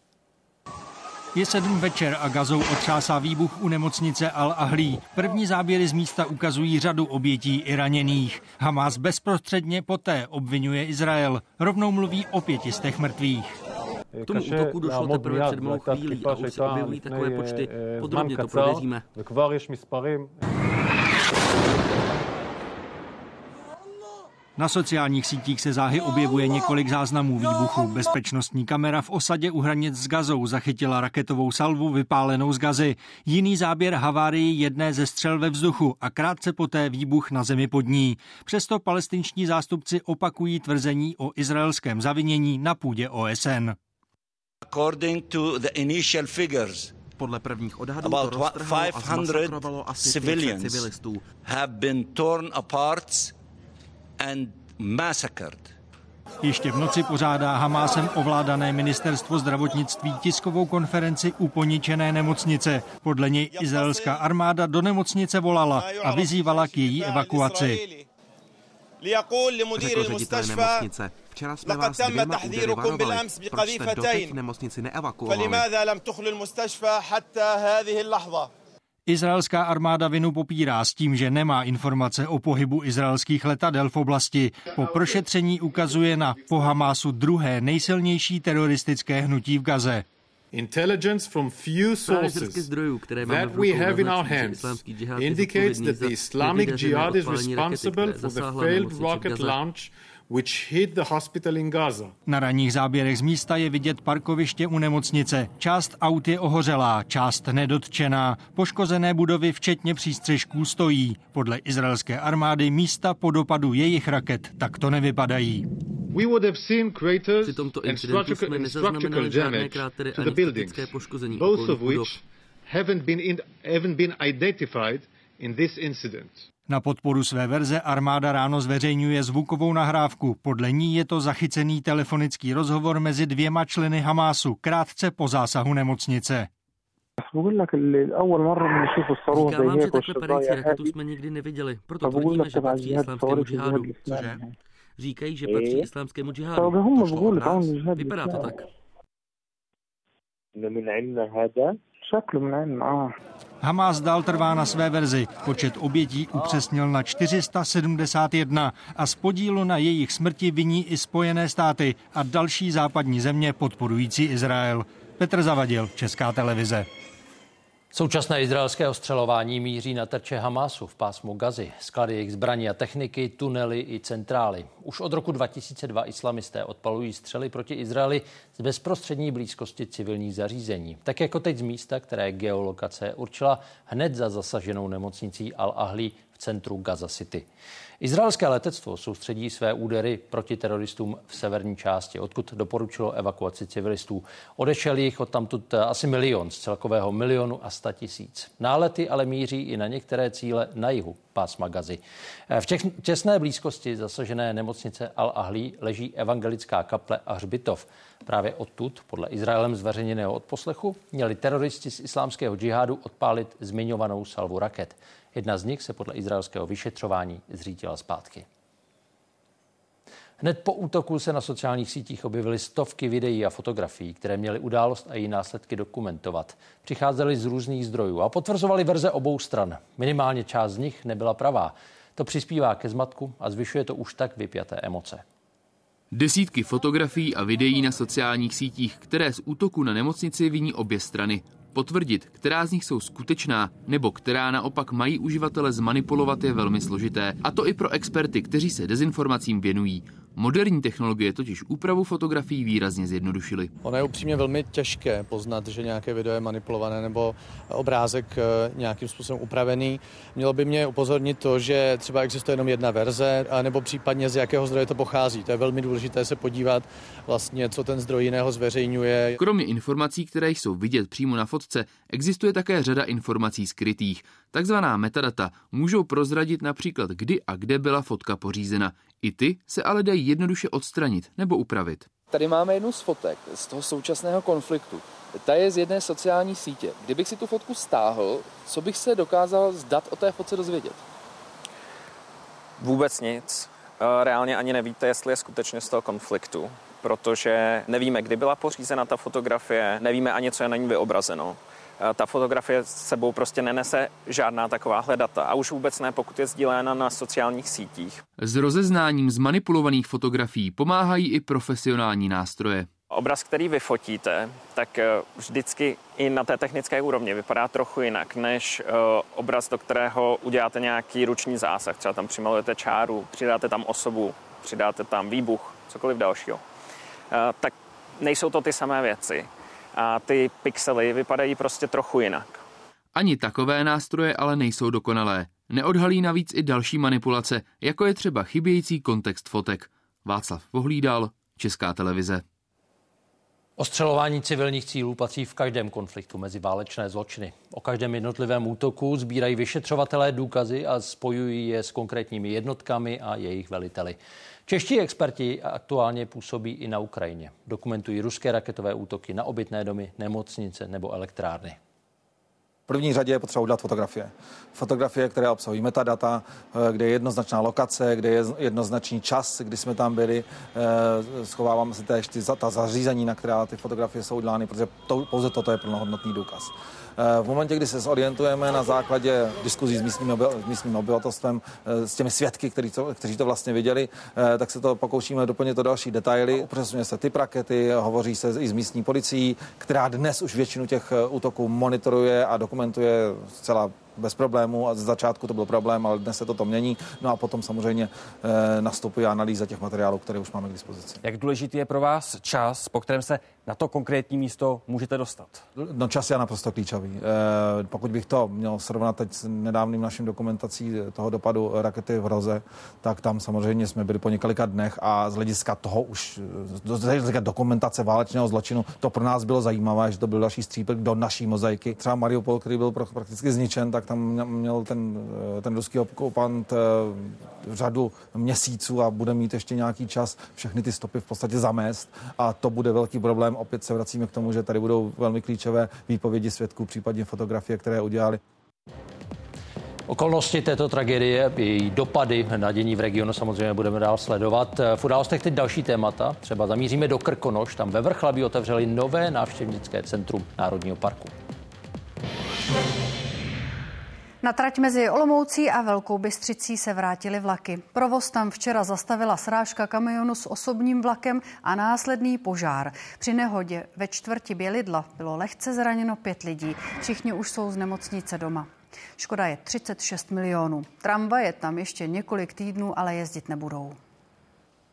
Je sedm večer a gazou otřásá výbuch u nemocnice Al-Ahlí. První záběry z místa ukazují řadu obětí i raněných. Hamas bezprostředně poté obvinuje Izrael. Rovnou mluví o pětistech mrtvých. K tomu útoku došlo teprve před malou chvílí a už se objevují takové počty. Podrobně to prověříme. Na sociálních sítích se záhy objevuje několik záznamů výbuchu. Bezpečnostní kamera v osadě u hranic s Gazou zachytila raketovou salvu vypálenou z Gazy. Jiný záběr havárii jedné ze střel ve vzduchu a krátce poté výbuch na zemi pod ní. Přesto palestinští zástupci opakují tvrzení o izraelském zavinění na půdě OSN. According to the initial figures, podle prvních odhadů about to roztrhlo a asi civilians civilistů. have been torn apart and massacred. Ještě v noci pořádá Hamásem ovládané ministerstvo zdravotnictví tiskovou konferenci u poničené nemocnice. Podle něj izraelská armáda do nemocnice volala a vyzývala k její evakuaci. Řekl ředitel nemocnice. Včera jsme vás dvěma údery varovali. Proč jste doteď nemocnici neevakuovali? Izraelská armáda vinu popírá s tím, že nemá informace o pohybu izraelských letadel v oblasti. Po prošetření ukazuje na po Hamásu druhé nejsilnější teroristické hnutí v Gaze. Intelligence from few sources that we have in our hands indicates that the Islamic Jihad is responsible for the failed rocket launch which hit the hospital in Gaza. Na ranních záběrech z místa je vidět parkoviště u nemocnice. Část aut je ohořelá, část nedotčená. Poškozené budovy, včetně přístřežků, stojí. Podle izraelské armády místa po dopadu jejich raket takto nevypadají. We would have seen craters Při tomto incidentu jsme nezaznamenali žádné krátery ani buildings, fyzické poškození both okolních of budov. which haven't been, in, haven't been identified in this incident. Na podporu své verze armáda ráno zveřejňuje zvukovou nahrávku. Podle ní je to zachycený telefonický rozhovor mezi dvěma členy Hamásu krátce po zásahu nemocnice. Říkám vám, že takhle padající raketu jsme nikdy neviděli, proto tvrdíme, že patří islámskému džihádu. Cože? Říkají, že patří islámskému džihádu. To šlo o nás? Vypadá to tak. Hamás dál trvá na své verzi. Počet obětí upřesnil na 471 a z podílu na jejich smrti viní i Spojené státy a další západní země podporující Izrael. Petr Zavadil, Česká televize. Současné izraelské ostřelování míří na terče Hamásu v pásmu Gazy, sklady jejich zbraní a techniky, tunely i centrály. Už od roku 2002 islamisté odpalují střely proti Izraeli z bezprostřední blízkosti civilních zařízení. Tak jako teď z místa, které geolokace určila hned za zasaženou nemocnicí Al-Ahli v centru Gaza City. Izraelské letectvo soustředí své údery proti teroristům v severní části, odkud doporučilo evakuaci civilistů. Odešel jich od tamtud asi milion z celkového milionu a sta tisíc. Nálety ale míří i na některé cíle na jihu pásma Gazy. V těch těsné blízkosti zasažené nemocnice Al-Ahli leží evangelická kaple a hřbitov. Právě odtud, podle Izraelem zveřejněného odposlechu, měli teroristi z islámského džihádu odpálit zmiňovanou salvu raket. Jedna z nich se podle izraelského vyšetřování zřítila zpátky. Hned po útoku se na sociálních sítích objevily stovky videí a fotografií, které měly událost a její následky dokumentovat. Přicházely z různých zdrojů a potvrzovali verze obou stran. Minimálně část z nich nebyla pravá. To přispívá ke zmatku a zvyšuje to už tak vypjaté emoce. Desítky fotografií a videí na sociálních sítích, které z útoku na nemocnici viní obě strany. Potvrdit, která z nich jsou skutečná, nebo která naopak mají uživatele zmanipulovat, je velmi složité. A to i pro experty, kteří se dezinformacím věnují. Moderní technologie totiž úpravu fotografií výrazně zjednodušily. Ono je upřímně velmi těžké poznat, že nějaké video je manipulované nebo obrázek eh, nějakým způsobem upravený. Mělo by mě upozornit to, že třeba existuje jenom jedna verze, nebo případně z jakého zdroje to pochází. To je velmi důležité se podívat vlastně, co ten zdroj jiného zveřejňuje. Kromě informací, které jsou vidět přímo na fotce, existuje také řada informací skrytých. Takzvaná metadata můžou prozradit například, kdy a kde byla fotka pořízena. I ty se ale dají jednoduše odstranit nebo upravit. Tady máme jednu z fotek z toho současného konfliktu. Ta je z jedné sociální sítě. Kdybych si tu fotku stáhl, co bych se dokázal zdat o té fotce dozvědět? Vůbec nic. Eh, Reálně ani nevíte, jestli je skutečně z toho konfliktu, protože nevíme, kdy byla pořízena ta fotografie, nevíme ani, co je na ní vyobrazeno. Eh, Ta fotografie s sebou prostě nenese žádná takováhle data a už vůbec ne, pokud je sdíléna na sociálních sítích. S rozeznáním zmanipulovaných fotografií pomáhají i profesionální nástroje. Obraz, který vyfotíte, tak eh, vždycky i na té technické úrovni vypadá trochu jinak, než eh, obraz, do kterého uděláte nějaký ruční zásah. Třeba tam přimalujete čáru, přidáte tam osobu, přidáte tam výbuch, cokoliv dalšího. Tak nejsou to ty samé věci. A ty pixely vypadají prostě trochu jinak. Ani takové nástroje ale nejsou dokonalé. Neodhalí navíc i další manipulace, jako je třeba chybějící kontext fotek. Václav Vohlídal, Česká televize. Ostřelování civilních cílů patří v každém konfliktu mezi válečné zločiny. O každém jednotlivém útoku sbírají vyšetřovatelé důkazy a spojují je s konkrétními jednotkami a jejich veliteli. Čeští experti aktuálně působí i na Ukrajině. Dokumentují ruské raketové útoky na obytné domy, nemocnice nebo elektrárny. První řadě je potřeba udělat fotografie. Fotografie, které obsahují metadata, eh, kde je jednoznačná lokace, kde je jednoznačný čas, kdy jsme tam byli. Eh, schováváme si též ty, ta zařízení, na která ty fotografie jsou udělány, protože to, pouze toto je plnohodnotný důkaz. Eh, v momentě, kdy se zorientujeme na základě diskuzí s místním, obyl, s místním obyvatelstvem, s těmi svědky, kteří to, kteří to vlastně viděli, tak se to pokoušíme doplnit to další detaily. Upřesňuje se typ rakety, hovoří se i s místní policií, která dnes už většinu těch útoků monitoruje a dokumentuje zcela bez problémů a z začátku to byl problém, ale dnes se to mění. No a potom samozřejmě nastupuje analýza těch materiálů, které už máme k dispozici. Jak důležitý je pro vás čas, po kterém se na to konkrétní místo můžete dostat? No čas je naprosto klíčový. E, pokud bych to měl srovnat teď s nedávným naším dokumentací toho dopadu rakety v Roze, tak tam samozřejmě jsme byli po několika dnech a z hlediska toho už, z hlediska dokumentace válečného zločinu, to pro nás bylo zajímavé, že to byl další střípek do naší mozaiky. Třeba Mariupol, který byl prakticky zničen, tak tam měl ten, ten ruský okupant eh, řadu měsíců a bude mít ještě nějaký čas všechny ty stopy v podstatě zamést a to bude velký problém. Opět se vracíme k tomu, že tady budou velmi klíčové výpovědi svědků, případně fotografie, které udělali. Okolnosti této tragédie, její dopady na dění v regionu samozřejmě budeme dál sledovat. V událostech teď další témata. Třeba zamíříme do Krkonoš, tam ve Vrchlabí otevřeli nové návštěvnické centrum Národního parku. Na trať mezi Olomoucí a Velkou Bystřicí se vrátily vlaky. Provoz tam včera zastavila srážka kamionu s osobním vlakem a následný požár. Při nehodě ve čtvrti Bělidla bylo lehce zraněno pět lidí. Všichni už jsou z nemocnice doma. Škoda je 36 milionů. Tramvaje tam ještě několik týdnů, ale jezdit nebudou.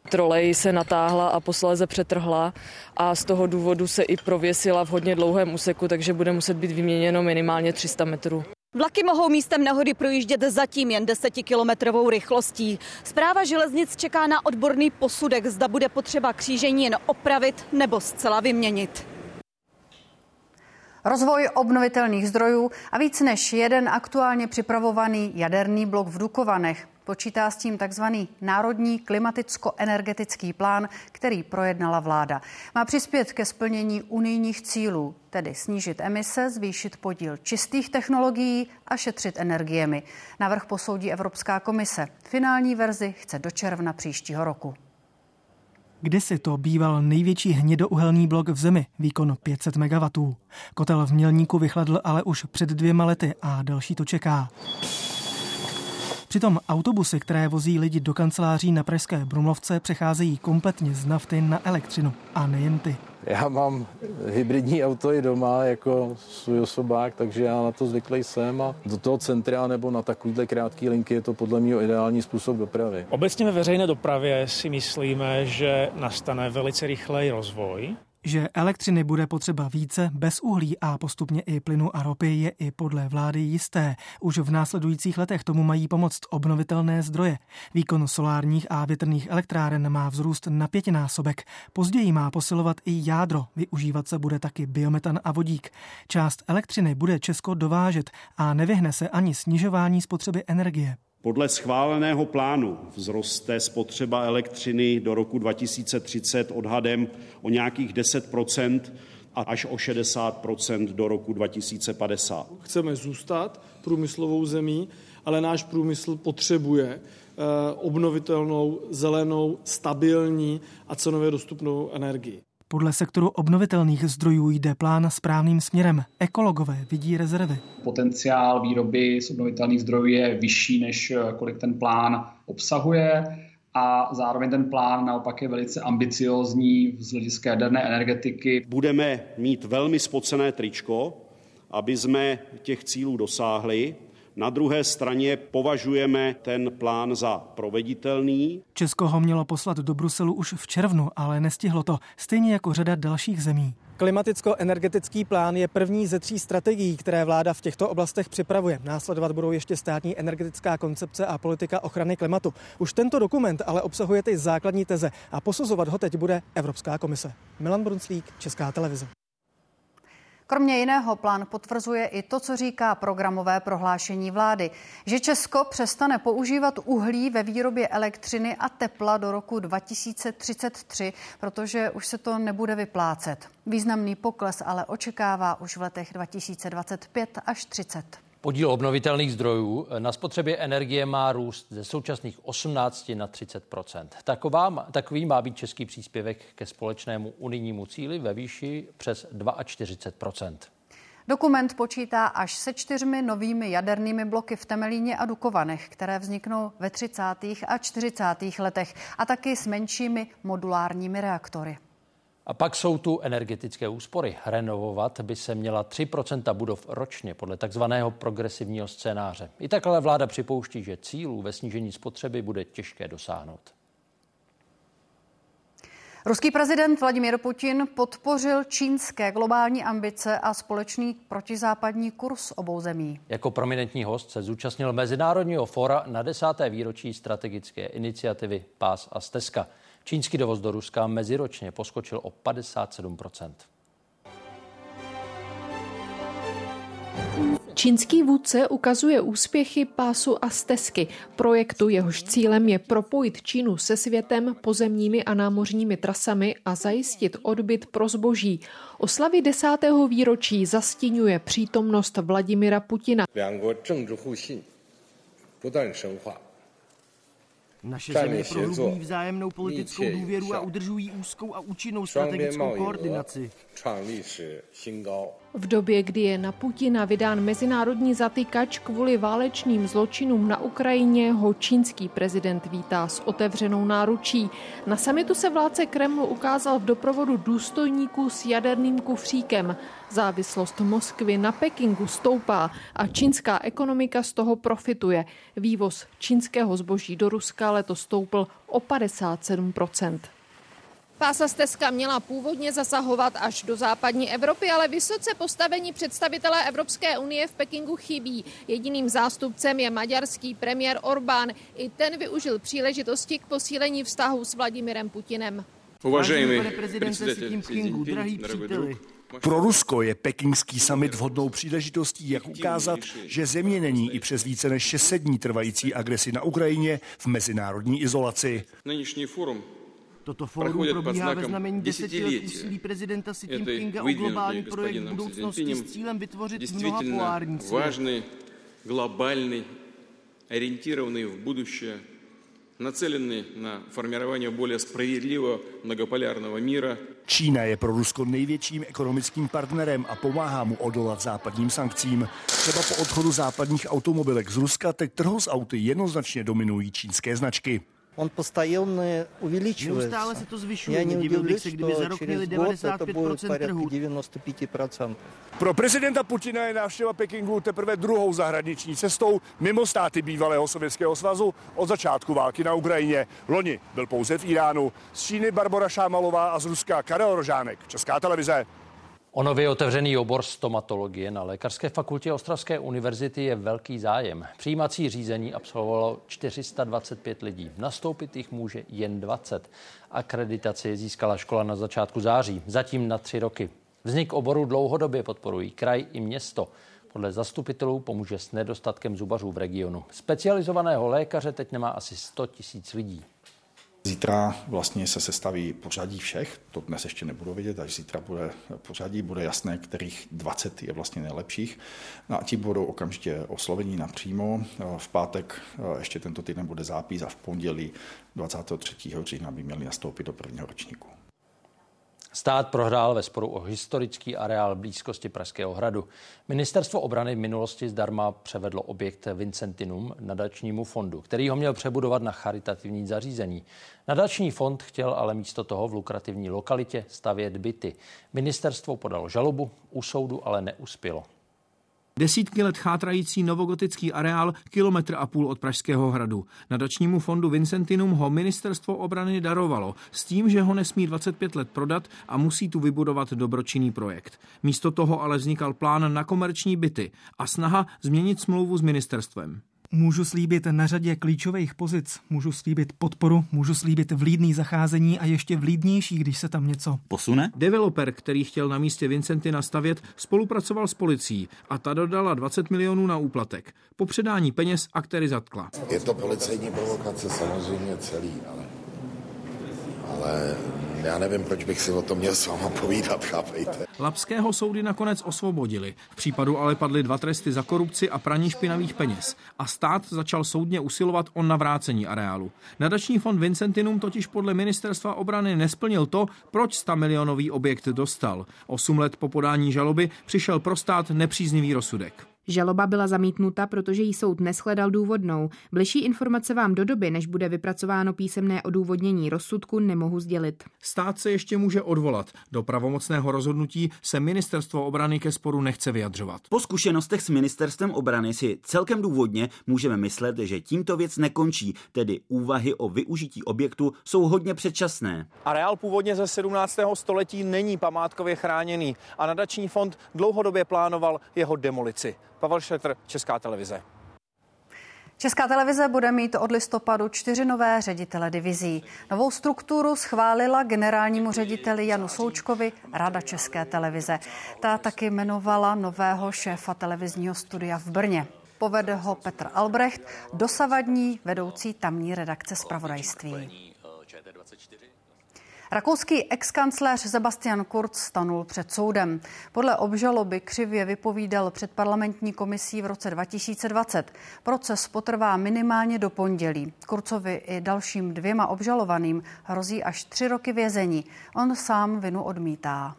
Trolej se natáhla a posléze přetrhla a z toho důvodu se i prověsila v hodně dlouhém úseku, takže bude muset být vyměněno minimálně 300 metrů. Vlaky mohou místem nehody projíždět zatím jen desetikilometrovou rychlostí. Zpráva železnic čeká na odborný posudek, zda bude potřeba křížení jen opravit nebo zcela vyměnit. Rozvoj obnovitelných zdrojů a víc než jeden aktuálně připravovaný jaderný blok v Dukovanech. Počítá s tím takzvaný Národní klimaticko-energetický plán, který projednala vláda. Má přispět ke splnění unijních cílů, tedy snížit emise, zvýšit podíl čistých technologií a šetřit energiemi. Navrh posoudí Evropská komise. Finální verzi chce do června příštího roku. Kdysi to býval největší hnědouhelný blok v zemi, výkon 500 MW. Kotel v Mělníku vychladl ale už před dvěma lety a další to čeká. Přitom autobusy, které vozí lidi do kanceláří na Pražské Brumlovce, přecházejí kompletně z nafty na elektřinu. A nejen ty. Já mám hybridní auto i doma jako svůj osobák, takže já na to zvyklý jsem a do toho centra nebo na takovýhle krátké linky je to podle mě ideální způsob dopravy. Obecně ve veřejné dopravě si myslíme, že nastane velice rychlej rozvoj že elektřiny bude potřeba více bez uhlí a postupně i plynu a ropy je i podle vlády jisté. Už v následujících letech tomu mají pomoct obnovitelné zdroje. Výkon solárních a větrných elektráren má vzrůst na pětinásobek. Později má posilovat i jádro. Využívat se bude taky biometan a vodík. Část elektřiny bude Česko dovážet a nevyhne se ani snižování spotřeby energie. Podle schváleného plánu vzroste spotřeba elektřiny do roku 2030 odhadem o nějakých 10% a až o 60% do roku 2050. Chceme zůstat průmyslovou zemí, ale náš průmysl potřebuje eh, obnovitelnou, zelenou, stabilní a cenově dostupnou energii. Podle sektoru obnovitelných zdrojů jde plán správným směrem. Ekologové vidí rezervy. Potenciál výroby z obnovitelných zdrojů je vyšší, než eh, kolik ten plán obsahuje a zároveň ten plán naopak je velice ambiciózní z hlediska jaderné energetiky. Budeme mít velmi spocené tričko, aby jsme těch cílů dosáhli. Na druhé straně považujeme ten plán za proveditelný. Česko ho mělo poslat do Bruselu už v červnu, ale nestihlo to, stejně jako řada dalších zemí. Klimaticko-energetický plán je první ze tří strategií, které vláda v těchto oblastech připravuje. Následovat budou ještě státní energetická koncepce a politika ochrany klimatu. Už tento dokument ale obsahuje ty základní teze a posuzovat ho teď bude Evropská komise. Milan Brunclík, Česká televize. Kromě jiného plán potvrzuje i to, co říká programové prohlášení vlády, že Česko přestane používat uhlí ve výrobě elektřiny a tepla do roku 2033, protože už se to nebude vyplácet. Významný pokles ale očekává už v letech 2025 až 30. Podíl obnovitelných zdrojů na spotřebě energie má růst ze současných 18 na 30% Taková, Takový má být český příspěvek ke společnému unijnímu cíli ve výši přes 42% Dokument počítá až se čtyřmi novými jadernými bloky v Temelíně a Dukovanech, které vzniknou ve 30. a 40. letech a taky s menšími modulárními reaktory. A pak jsou tu energetické úspory. Renovovat by se měla 3% budov ročně podle takzvaného progresivního scénáře. I takhle vláda připouští, že cílů ve snížení spotřeby bude těžké dosáhnout. Ruský prezident Vladimír Putin podpořil čínské globální ambice a společný protizápadní kurz obou zemí. Jako prominentní host se zúčastnil Mezinárodního fora na desáté výročí strategické iniciativy Pás a stezka. Čínský dovoz do Ruska meziročně poskočil o 57% Čínský vůdce ukazuje úspěchy pásu a stezky, projektu jehož cílem je propojit Čínu se světem pozemními a námořními trasami a zajistit odbyt pro zboží. Oslavy desátého výročí zastínuje přítomnost Vladimira Putina. Naše země prohlubují vzájemnou politickou důvěru a udržují úzkou a účinnou strategickou koordinaci. V době, kdy je na Putina vydán mezinárodní zatýkač kvůli válečným zločinům na Ukrajině, ho čínský prezident vítá s otevřenou náručí. Na samitu se vládce Kremlu ukázal v doprovodu důstojníků s jaderným kufříkem. Závislost Moskvy na Pekingu stoupá a čínská ekonomika z toho profituje. Vývoz čínského zboží do Ruska letos stoupl o 57 Pása stezka měla původně zasahovat až do západní Evropy, ale vysoce postavení představitelé Evropské unie v Pekingu chybí. Jediným zástupcem je maďarský premiér Orbán. I ten využil příležitosti k posílení vztahu s Vladimirem Putinem. Uvažujeme, pane prezidente Kingu, drahý příteli, pro Rusko je pekingský summit vhodnou příležitostí, jak ukázat, že země není i přes více než 600 dní trvající agresi na Ukrajině v mezinárodní izolaci. Toto fórum probíhá ve znamení desetiletí úsilí prezidenta Xi Jinpinga o globální projekt budoucnosti s cílem vytvořit mnoha polární vážný, globální, orientovaný v budoucí, naceленный na formování более справедливого многополярного мира. Čína je pro Rusko největším ekonomickým partnerem a pomáhá mu odolat západním sankcím. Třeba po odchodu západních automobilek z Ruska teď trhu s auty jednoznačně dominují čínské značky. Он постоянно увеличивается. Неустало se to zvyšuje. Я не удивлюсь, se, kdyby za rok měli 95% trhu. 95%. Pro prezidenta Putina je návštěva Pekingu teprve druhou zahraniční cestou mimo státy bývalého Sovětského svazu od začátku války na Ukrajině. Loni byl pouze v Iránu. Z Číny Barbara Šámalová a z Ruska Karel Rožánek, Česká televize. O nově otevřený obor stomatologie na Lékařské fakultě Ostravské univerzity je velký zájem. Přijímací řízení absolvovalo 425 lidí. Nastoupit jich může jen 20. Akreditaci získala škola na začátku září, zatím na tři roky. Vznik oboru dlouhodobě podporují kraj i město. Podle zastupitelů pomůže s nedostatkem zubařů v regionu. Specializovaného lékaře teď nemá asi 100 tisíc lidí. Zítra vlastně se sestaví pořadí všech, to dnes ještě nebudu vidět, až zítra bude pořadí, bude jasné, kterých 20 je vlastně nejlepších. No a ti budou okamžitě oslovení napřímo. V pátek ještě tento týden bude zápis a v pondělí 23. října by měli nastoupit do prvního ročníku. Stát prohrál ve sporu o historický areál blízkosti Pražského hradu. Ministerstvo obrany v minulosti zdarma převedlo objekt Vincentinum nadačnímu fondu, který ho měl přebudovat na charitativní zařízení. Nadační fond chtěl ale místo toho v lukrativní lokalitě stavět byty. Ministerstvo podalo žalobu, u soudu ale neuspělo. Desítky let chátrající novogotický areál kilometr a půl od Pražského hradu. Nadačnímu fondu Vincentinum ho ministerstvo obrany darovalo s tím, že ho nesmí 25 let prodat a musí tu vybudovat dobročinný projekt. Místo toho ale vznikal plán na komerční byty a snaha změnit smlouvu s ministerstvem. Můžu slíbit na řadě klíčových pozic, můžu slíbit podporu, můžu slíbit vlídný zacházení a ještě vlídnější, když se tam něco posune. Developer, který chtěl na místě Vincenty nastavět, spolupracoval s policií a ta dodala 20 milionů na úplatek. Po předání peněz aktéry zatkla. Je to policejní provokace samozřejmě celý, ale, ale já nevím, proč bych si o tom měl s váma povídat, chápejte. Lapského soudy nakonec osvobodili. V případu ale padly dva tresty za korupci a praní špinavých peněz. A stát začal soudně usilovat o navrácení areálu. Nadační fond Vincentinum totiž podle ministerstva obrany nesplnil to, proč 100 milionový objekt dostal. Osm let po podání žaloby přišel pro stát nepříznivý rozsudek. Žaloba byla zamítnuta, protože jí soud neschledal důvodnou. Bližší informace vám do doby, než bude vypracováno písemné odůvodnění rozsudku, nemohu sdělit. Stát se ještě může odvolat. Do pravomocného rozhodnutí se ministerstvo obrany ke sporu nechce vyjadřovat. Po zkušenostech s ministerstvem obrany si celkem důvodně můžeme myslet, že tímto věc nekončí, tedy úvahy o využití objektu jsou hodně předčasné. Areál původně ze 17. století není památkově chráněný a nadační fond dlouhodobě plánoval jeho demolici. Pavel Šetr, Česká televize. Česká televize bude mít od listopadu čtyři nové ředitele divizí. Novou strukturu schválila generálnímu řediteli Janu Součkovi Rada České televize. Ta taky jmenovala nového šéfa televizního studia v Brně. Povede ho Petr Albrecht, dosavadní vedoucí tamní redakce zpravodajství. Rakouský exkancléř Sebastian Kurz stanul před soudem. Podle obžaloby křivě vypovídal před parlamentní komisí v roce 2020. Proces potrvá minimálně do pondělí. Kurcovi i dalším dvěma obžalovaným hrozí až tři roky vězení. On sám vinu odmítá.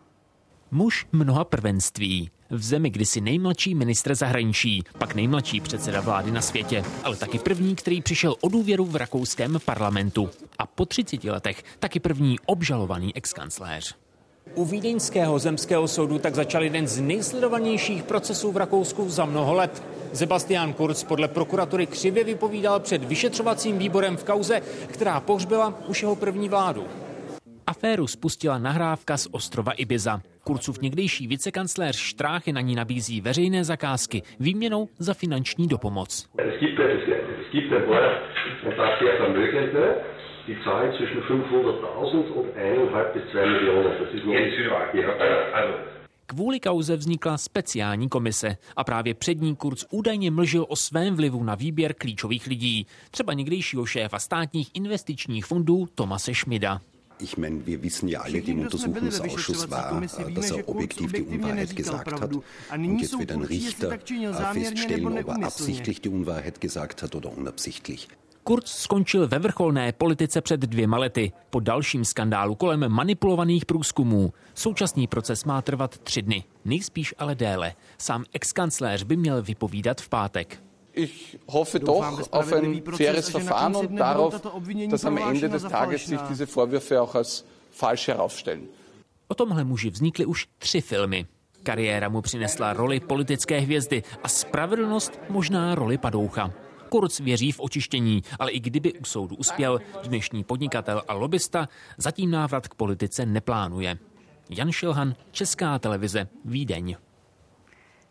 Muž mnoha prvenství. V zemi kdysi nejmladší ministr zahraničí, pak nejmladší předseda vlády na světě, ale taky první, který přišel o důvěru v rakouském parlamentu. A po 30 letech taky první obžalovaný exkancléř. U Vídeňského zemského soudu tak začal jeden z nejsledovanějších procesů v Rakousku za mnoho let. Sebastian Kurz podle prokuratury křivě vypovídal před vyšetřovacím výborem v kauze, která pohřbila už jeho první vládu. Aféru spustila nahrávka z ostrova Ibiza. Kurcův někdejší vicekancléř Štráchy na ní nabízí veřejné zakázky výměnou za finanční dopomoc. Die Zahl zwischen 500.000 und 1,5 bis 2 Millionen. Das ist noch Kvůli kauze vznikla speciální komise a právě přední Kurz údajně mlžil o svém vlivu na výběr klíčových lidí, třeba někdejšího šéfa státních investičních fondů Tomase Schmida. Ich meine, wir wissen ja alle, die im Untersuchungsausschuss war, dass er objektiv die Unwahrheit gesagt hat. Und jetzt wird ein Richter feststellen, ob er absichtlich die Unwahrheit gesagt hat oder unabsichtlich. Kurz skončil ve vrcholné politice před dvěma lety po dalším skandálu kolem manipulovaných průzkumů. Současný proces má trvat tři dny, nejspíš ale déle. Sám exkancléř by měl vypovídat v pátek. Ich hoffe doch auf ein faires Verfahren und darauf, dass am Ende des Tages sich diese Vorwürfe auch als falsch herausstellen. O tomhle muži vznikly už tři filmy. Kariéra mu přinesla roli politické hvězdy a spravedlnost možná roli padoucha. Kurz věří v očištění, ale i kdyby u soudu uspěl, dnešní podnikatel a lobista zatím návrat k politice neplánuje. Jan Šilhan, Česká televize, Vídeň.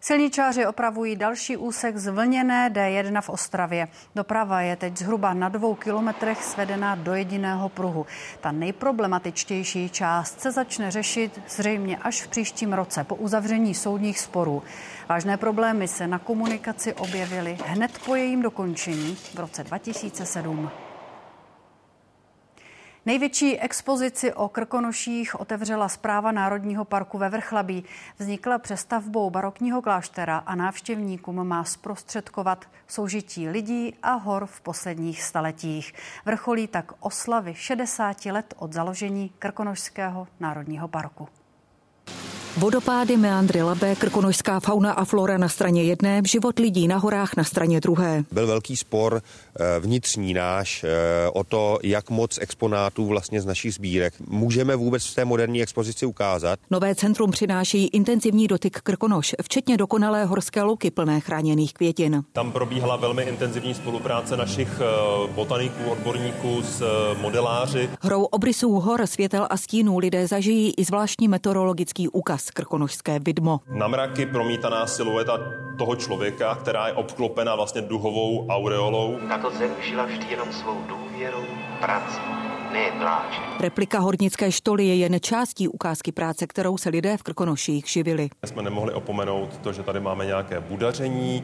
Silničáři opravují další úsek zvlněné D1 v Ostravě. Doprava je teď zhruba na dvou kilometrech svedená do jediného pruhu. Ta nejproblematičtější část se začne řešit zřejmě až v příštím roce po uzavření soudních sporů. Vážné problémy se na komunikaci objevily hned po jejím dokončení v roce 2007. Největší expozici o krkonoších otevřela zpráva Národního parku ve Vrchlabí. Vznikla přestavbou barokního kláštera a návštěvníkům má zprostředkovat soužití lidí a hor v posledních staletích. Vrcholí tak oslavy 60 let od založení Krkonošského národního parku. Vodopády, meandry Labe, krkonožská fauna a flora na straně jedné, život lidí na horách na straně druhé. Byl velký spor vnitřní náš eh, o to, jak moc exponátů vlastně z našich sbírek můžeme vůbec v té moderní expozici ukázat. Nové centrum přináší intenzivní dotyk Krkonoš, včetně dokonalé horské louky plné chráněných květin. Tam probíhala velmi intenzivní spolupráce našich eh, botaniků, odborníků s modeláři. Hrou obrysů hor, světel a stínů lidé zažijí i zvláštní meteorologický úkaz obraz krkonožské vidmo. Na mraky promítaná silueta toho člověka, která je obklopena vlastně duhovou aureolou. Tato zem žila vždy jenom svou důvěrou, prací, ne pláče. Replika hornické štoly je jen částí ukázky práce, kterou se lidé v Krkonoších živili. Jsme nemohli opomenout to, že tady máme nějaké budaření,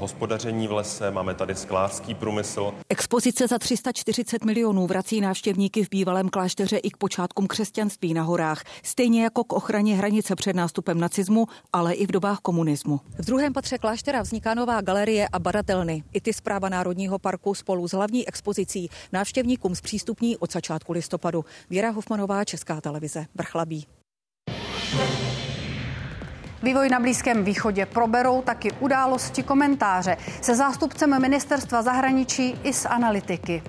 hospodaření v lese, máme tady sklářský průmysl. Expozice za 340 milionů vrací návštěvníky v bývalém klášteře i k počátkům křesťanství na horách, stejně jako k ochraně hranice před nástupem nacismu, ale i v dobách komunismu. V druhém patře kláštera vzniká nová galerie a badatelny. I ty zpráva Národního parku spolu s hlavní expozicí návštěvníkům zpřístupní od začátku listopadu. Věra Hofmanová, Česká televize, Vrchlabí. Vývoj na Blízkém východě proberou taky události komentáře se zástupcem ministerstva zahraničí i z analytiky.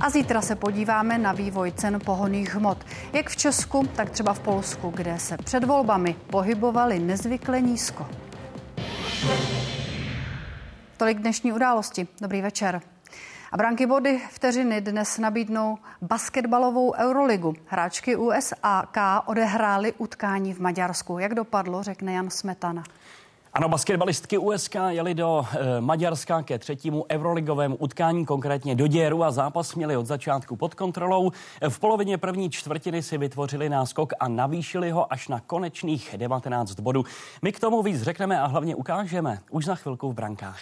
A zítra se podíváme na vývoj cen pohoných hmot, jak v Česku, tak třeba v Polsku, kde se před volbami pohybovaly nezvykle nízko. Tolik dnešní události. Dobrý večer. A branky body vteřiny dnes nabídnou basketbalovou Euroligu. Hráčky USAK odehrály utkání v Maďarsku. Jak dopadlo, řekne Jan Smetana. Ano, basketbalistky USK jeli do e, Maďarska ke třetímu euroligovému utkání, konkrétně do Děru a zápas měli od začátku pod kontrolou. V polovině první čtvrtiny si vytvořili náskok a navýšili ho až na konečných 19 bodů. My k tomu víc řekneme a hlavně ukážeme už za chvilku v brankách.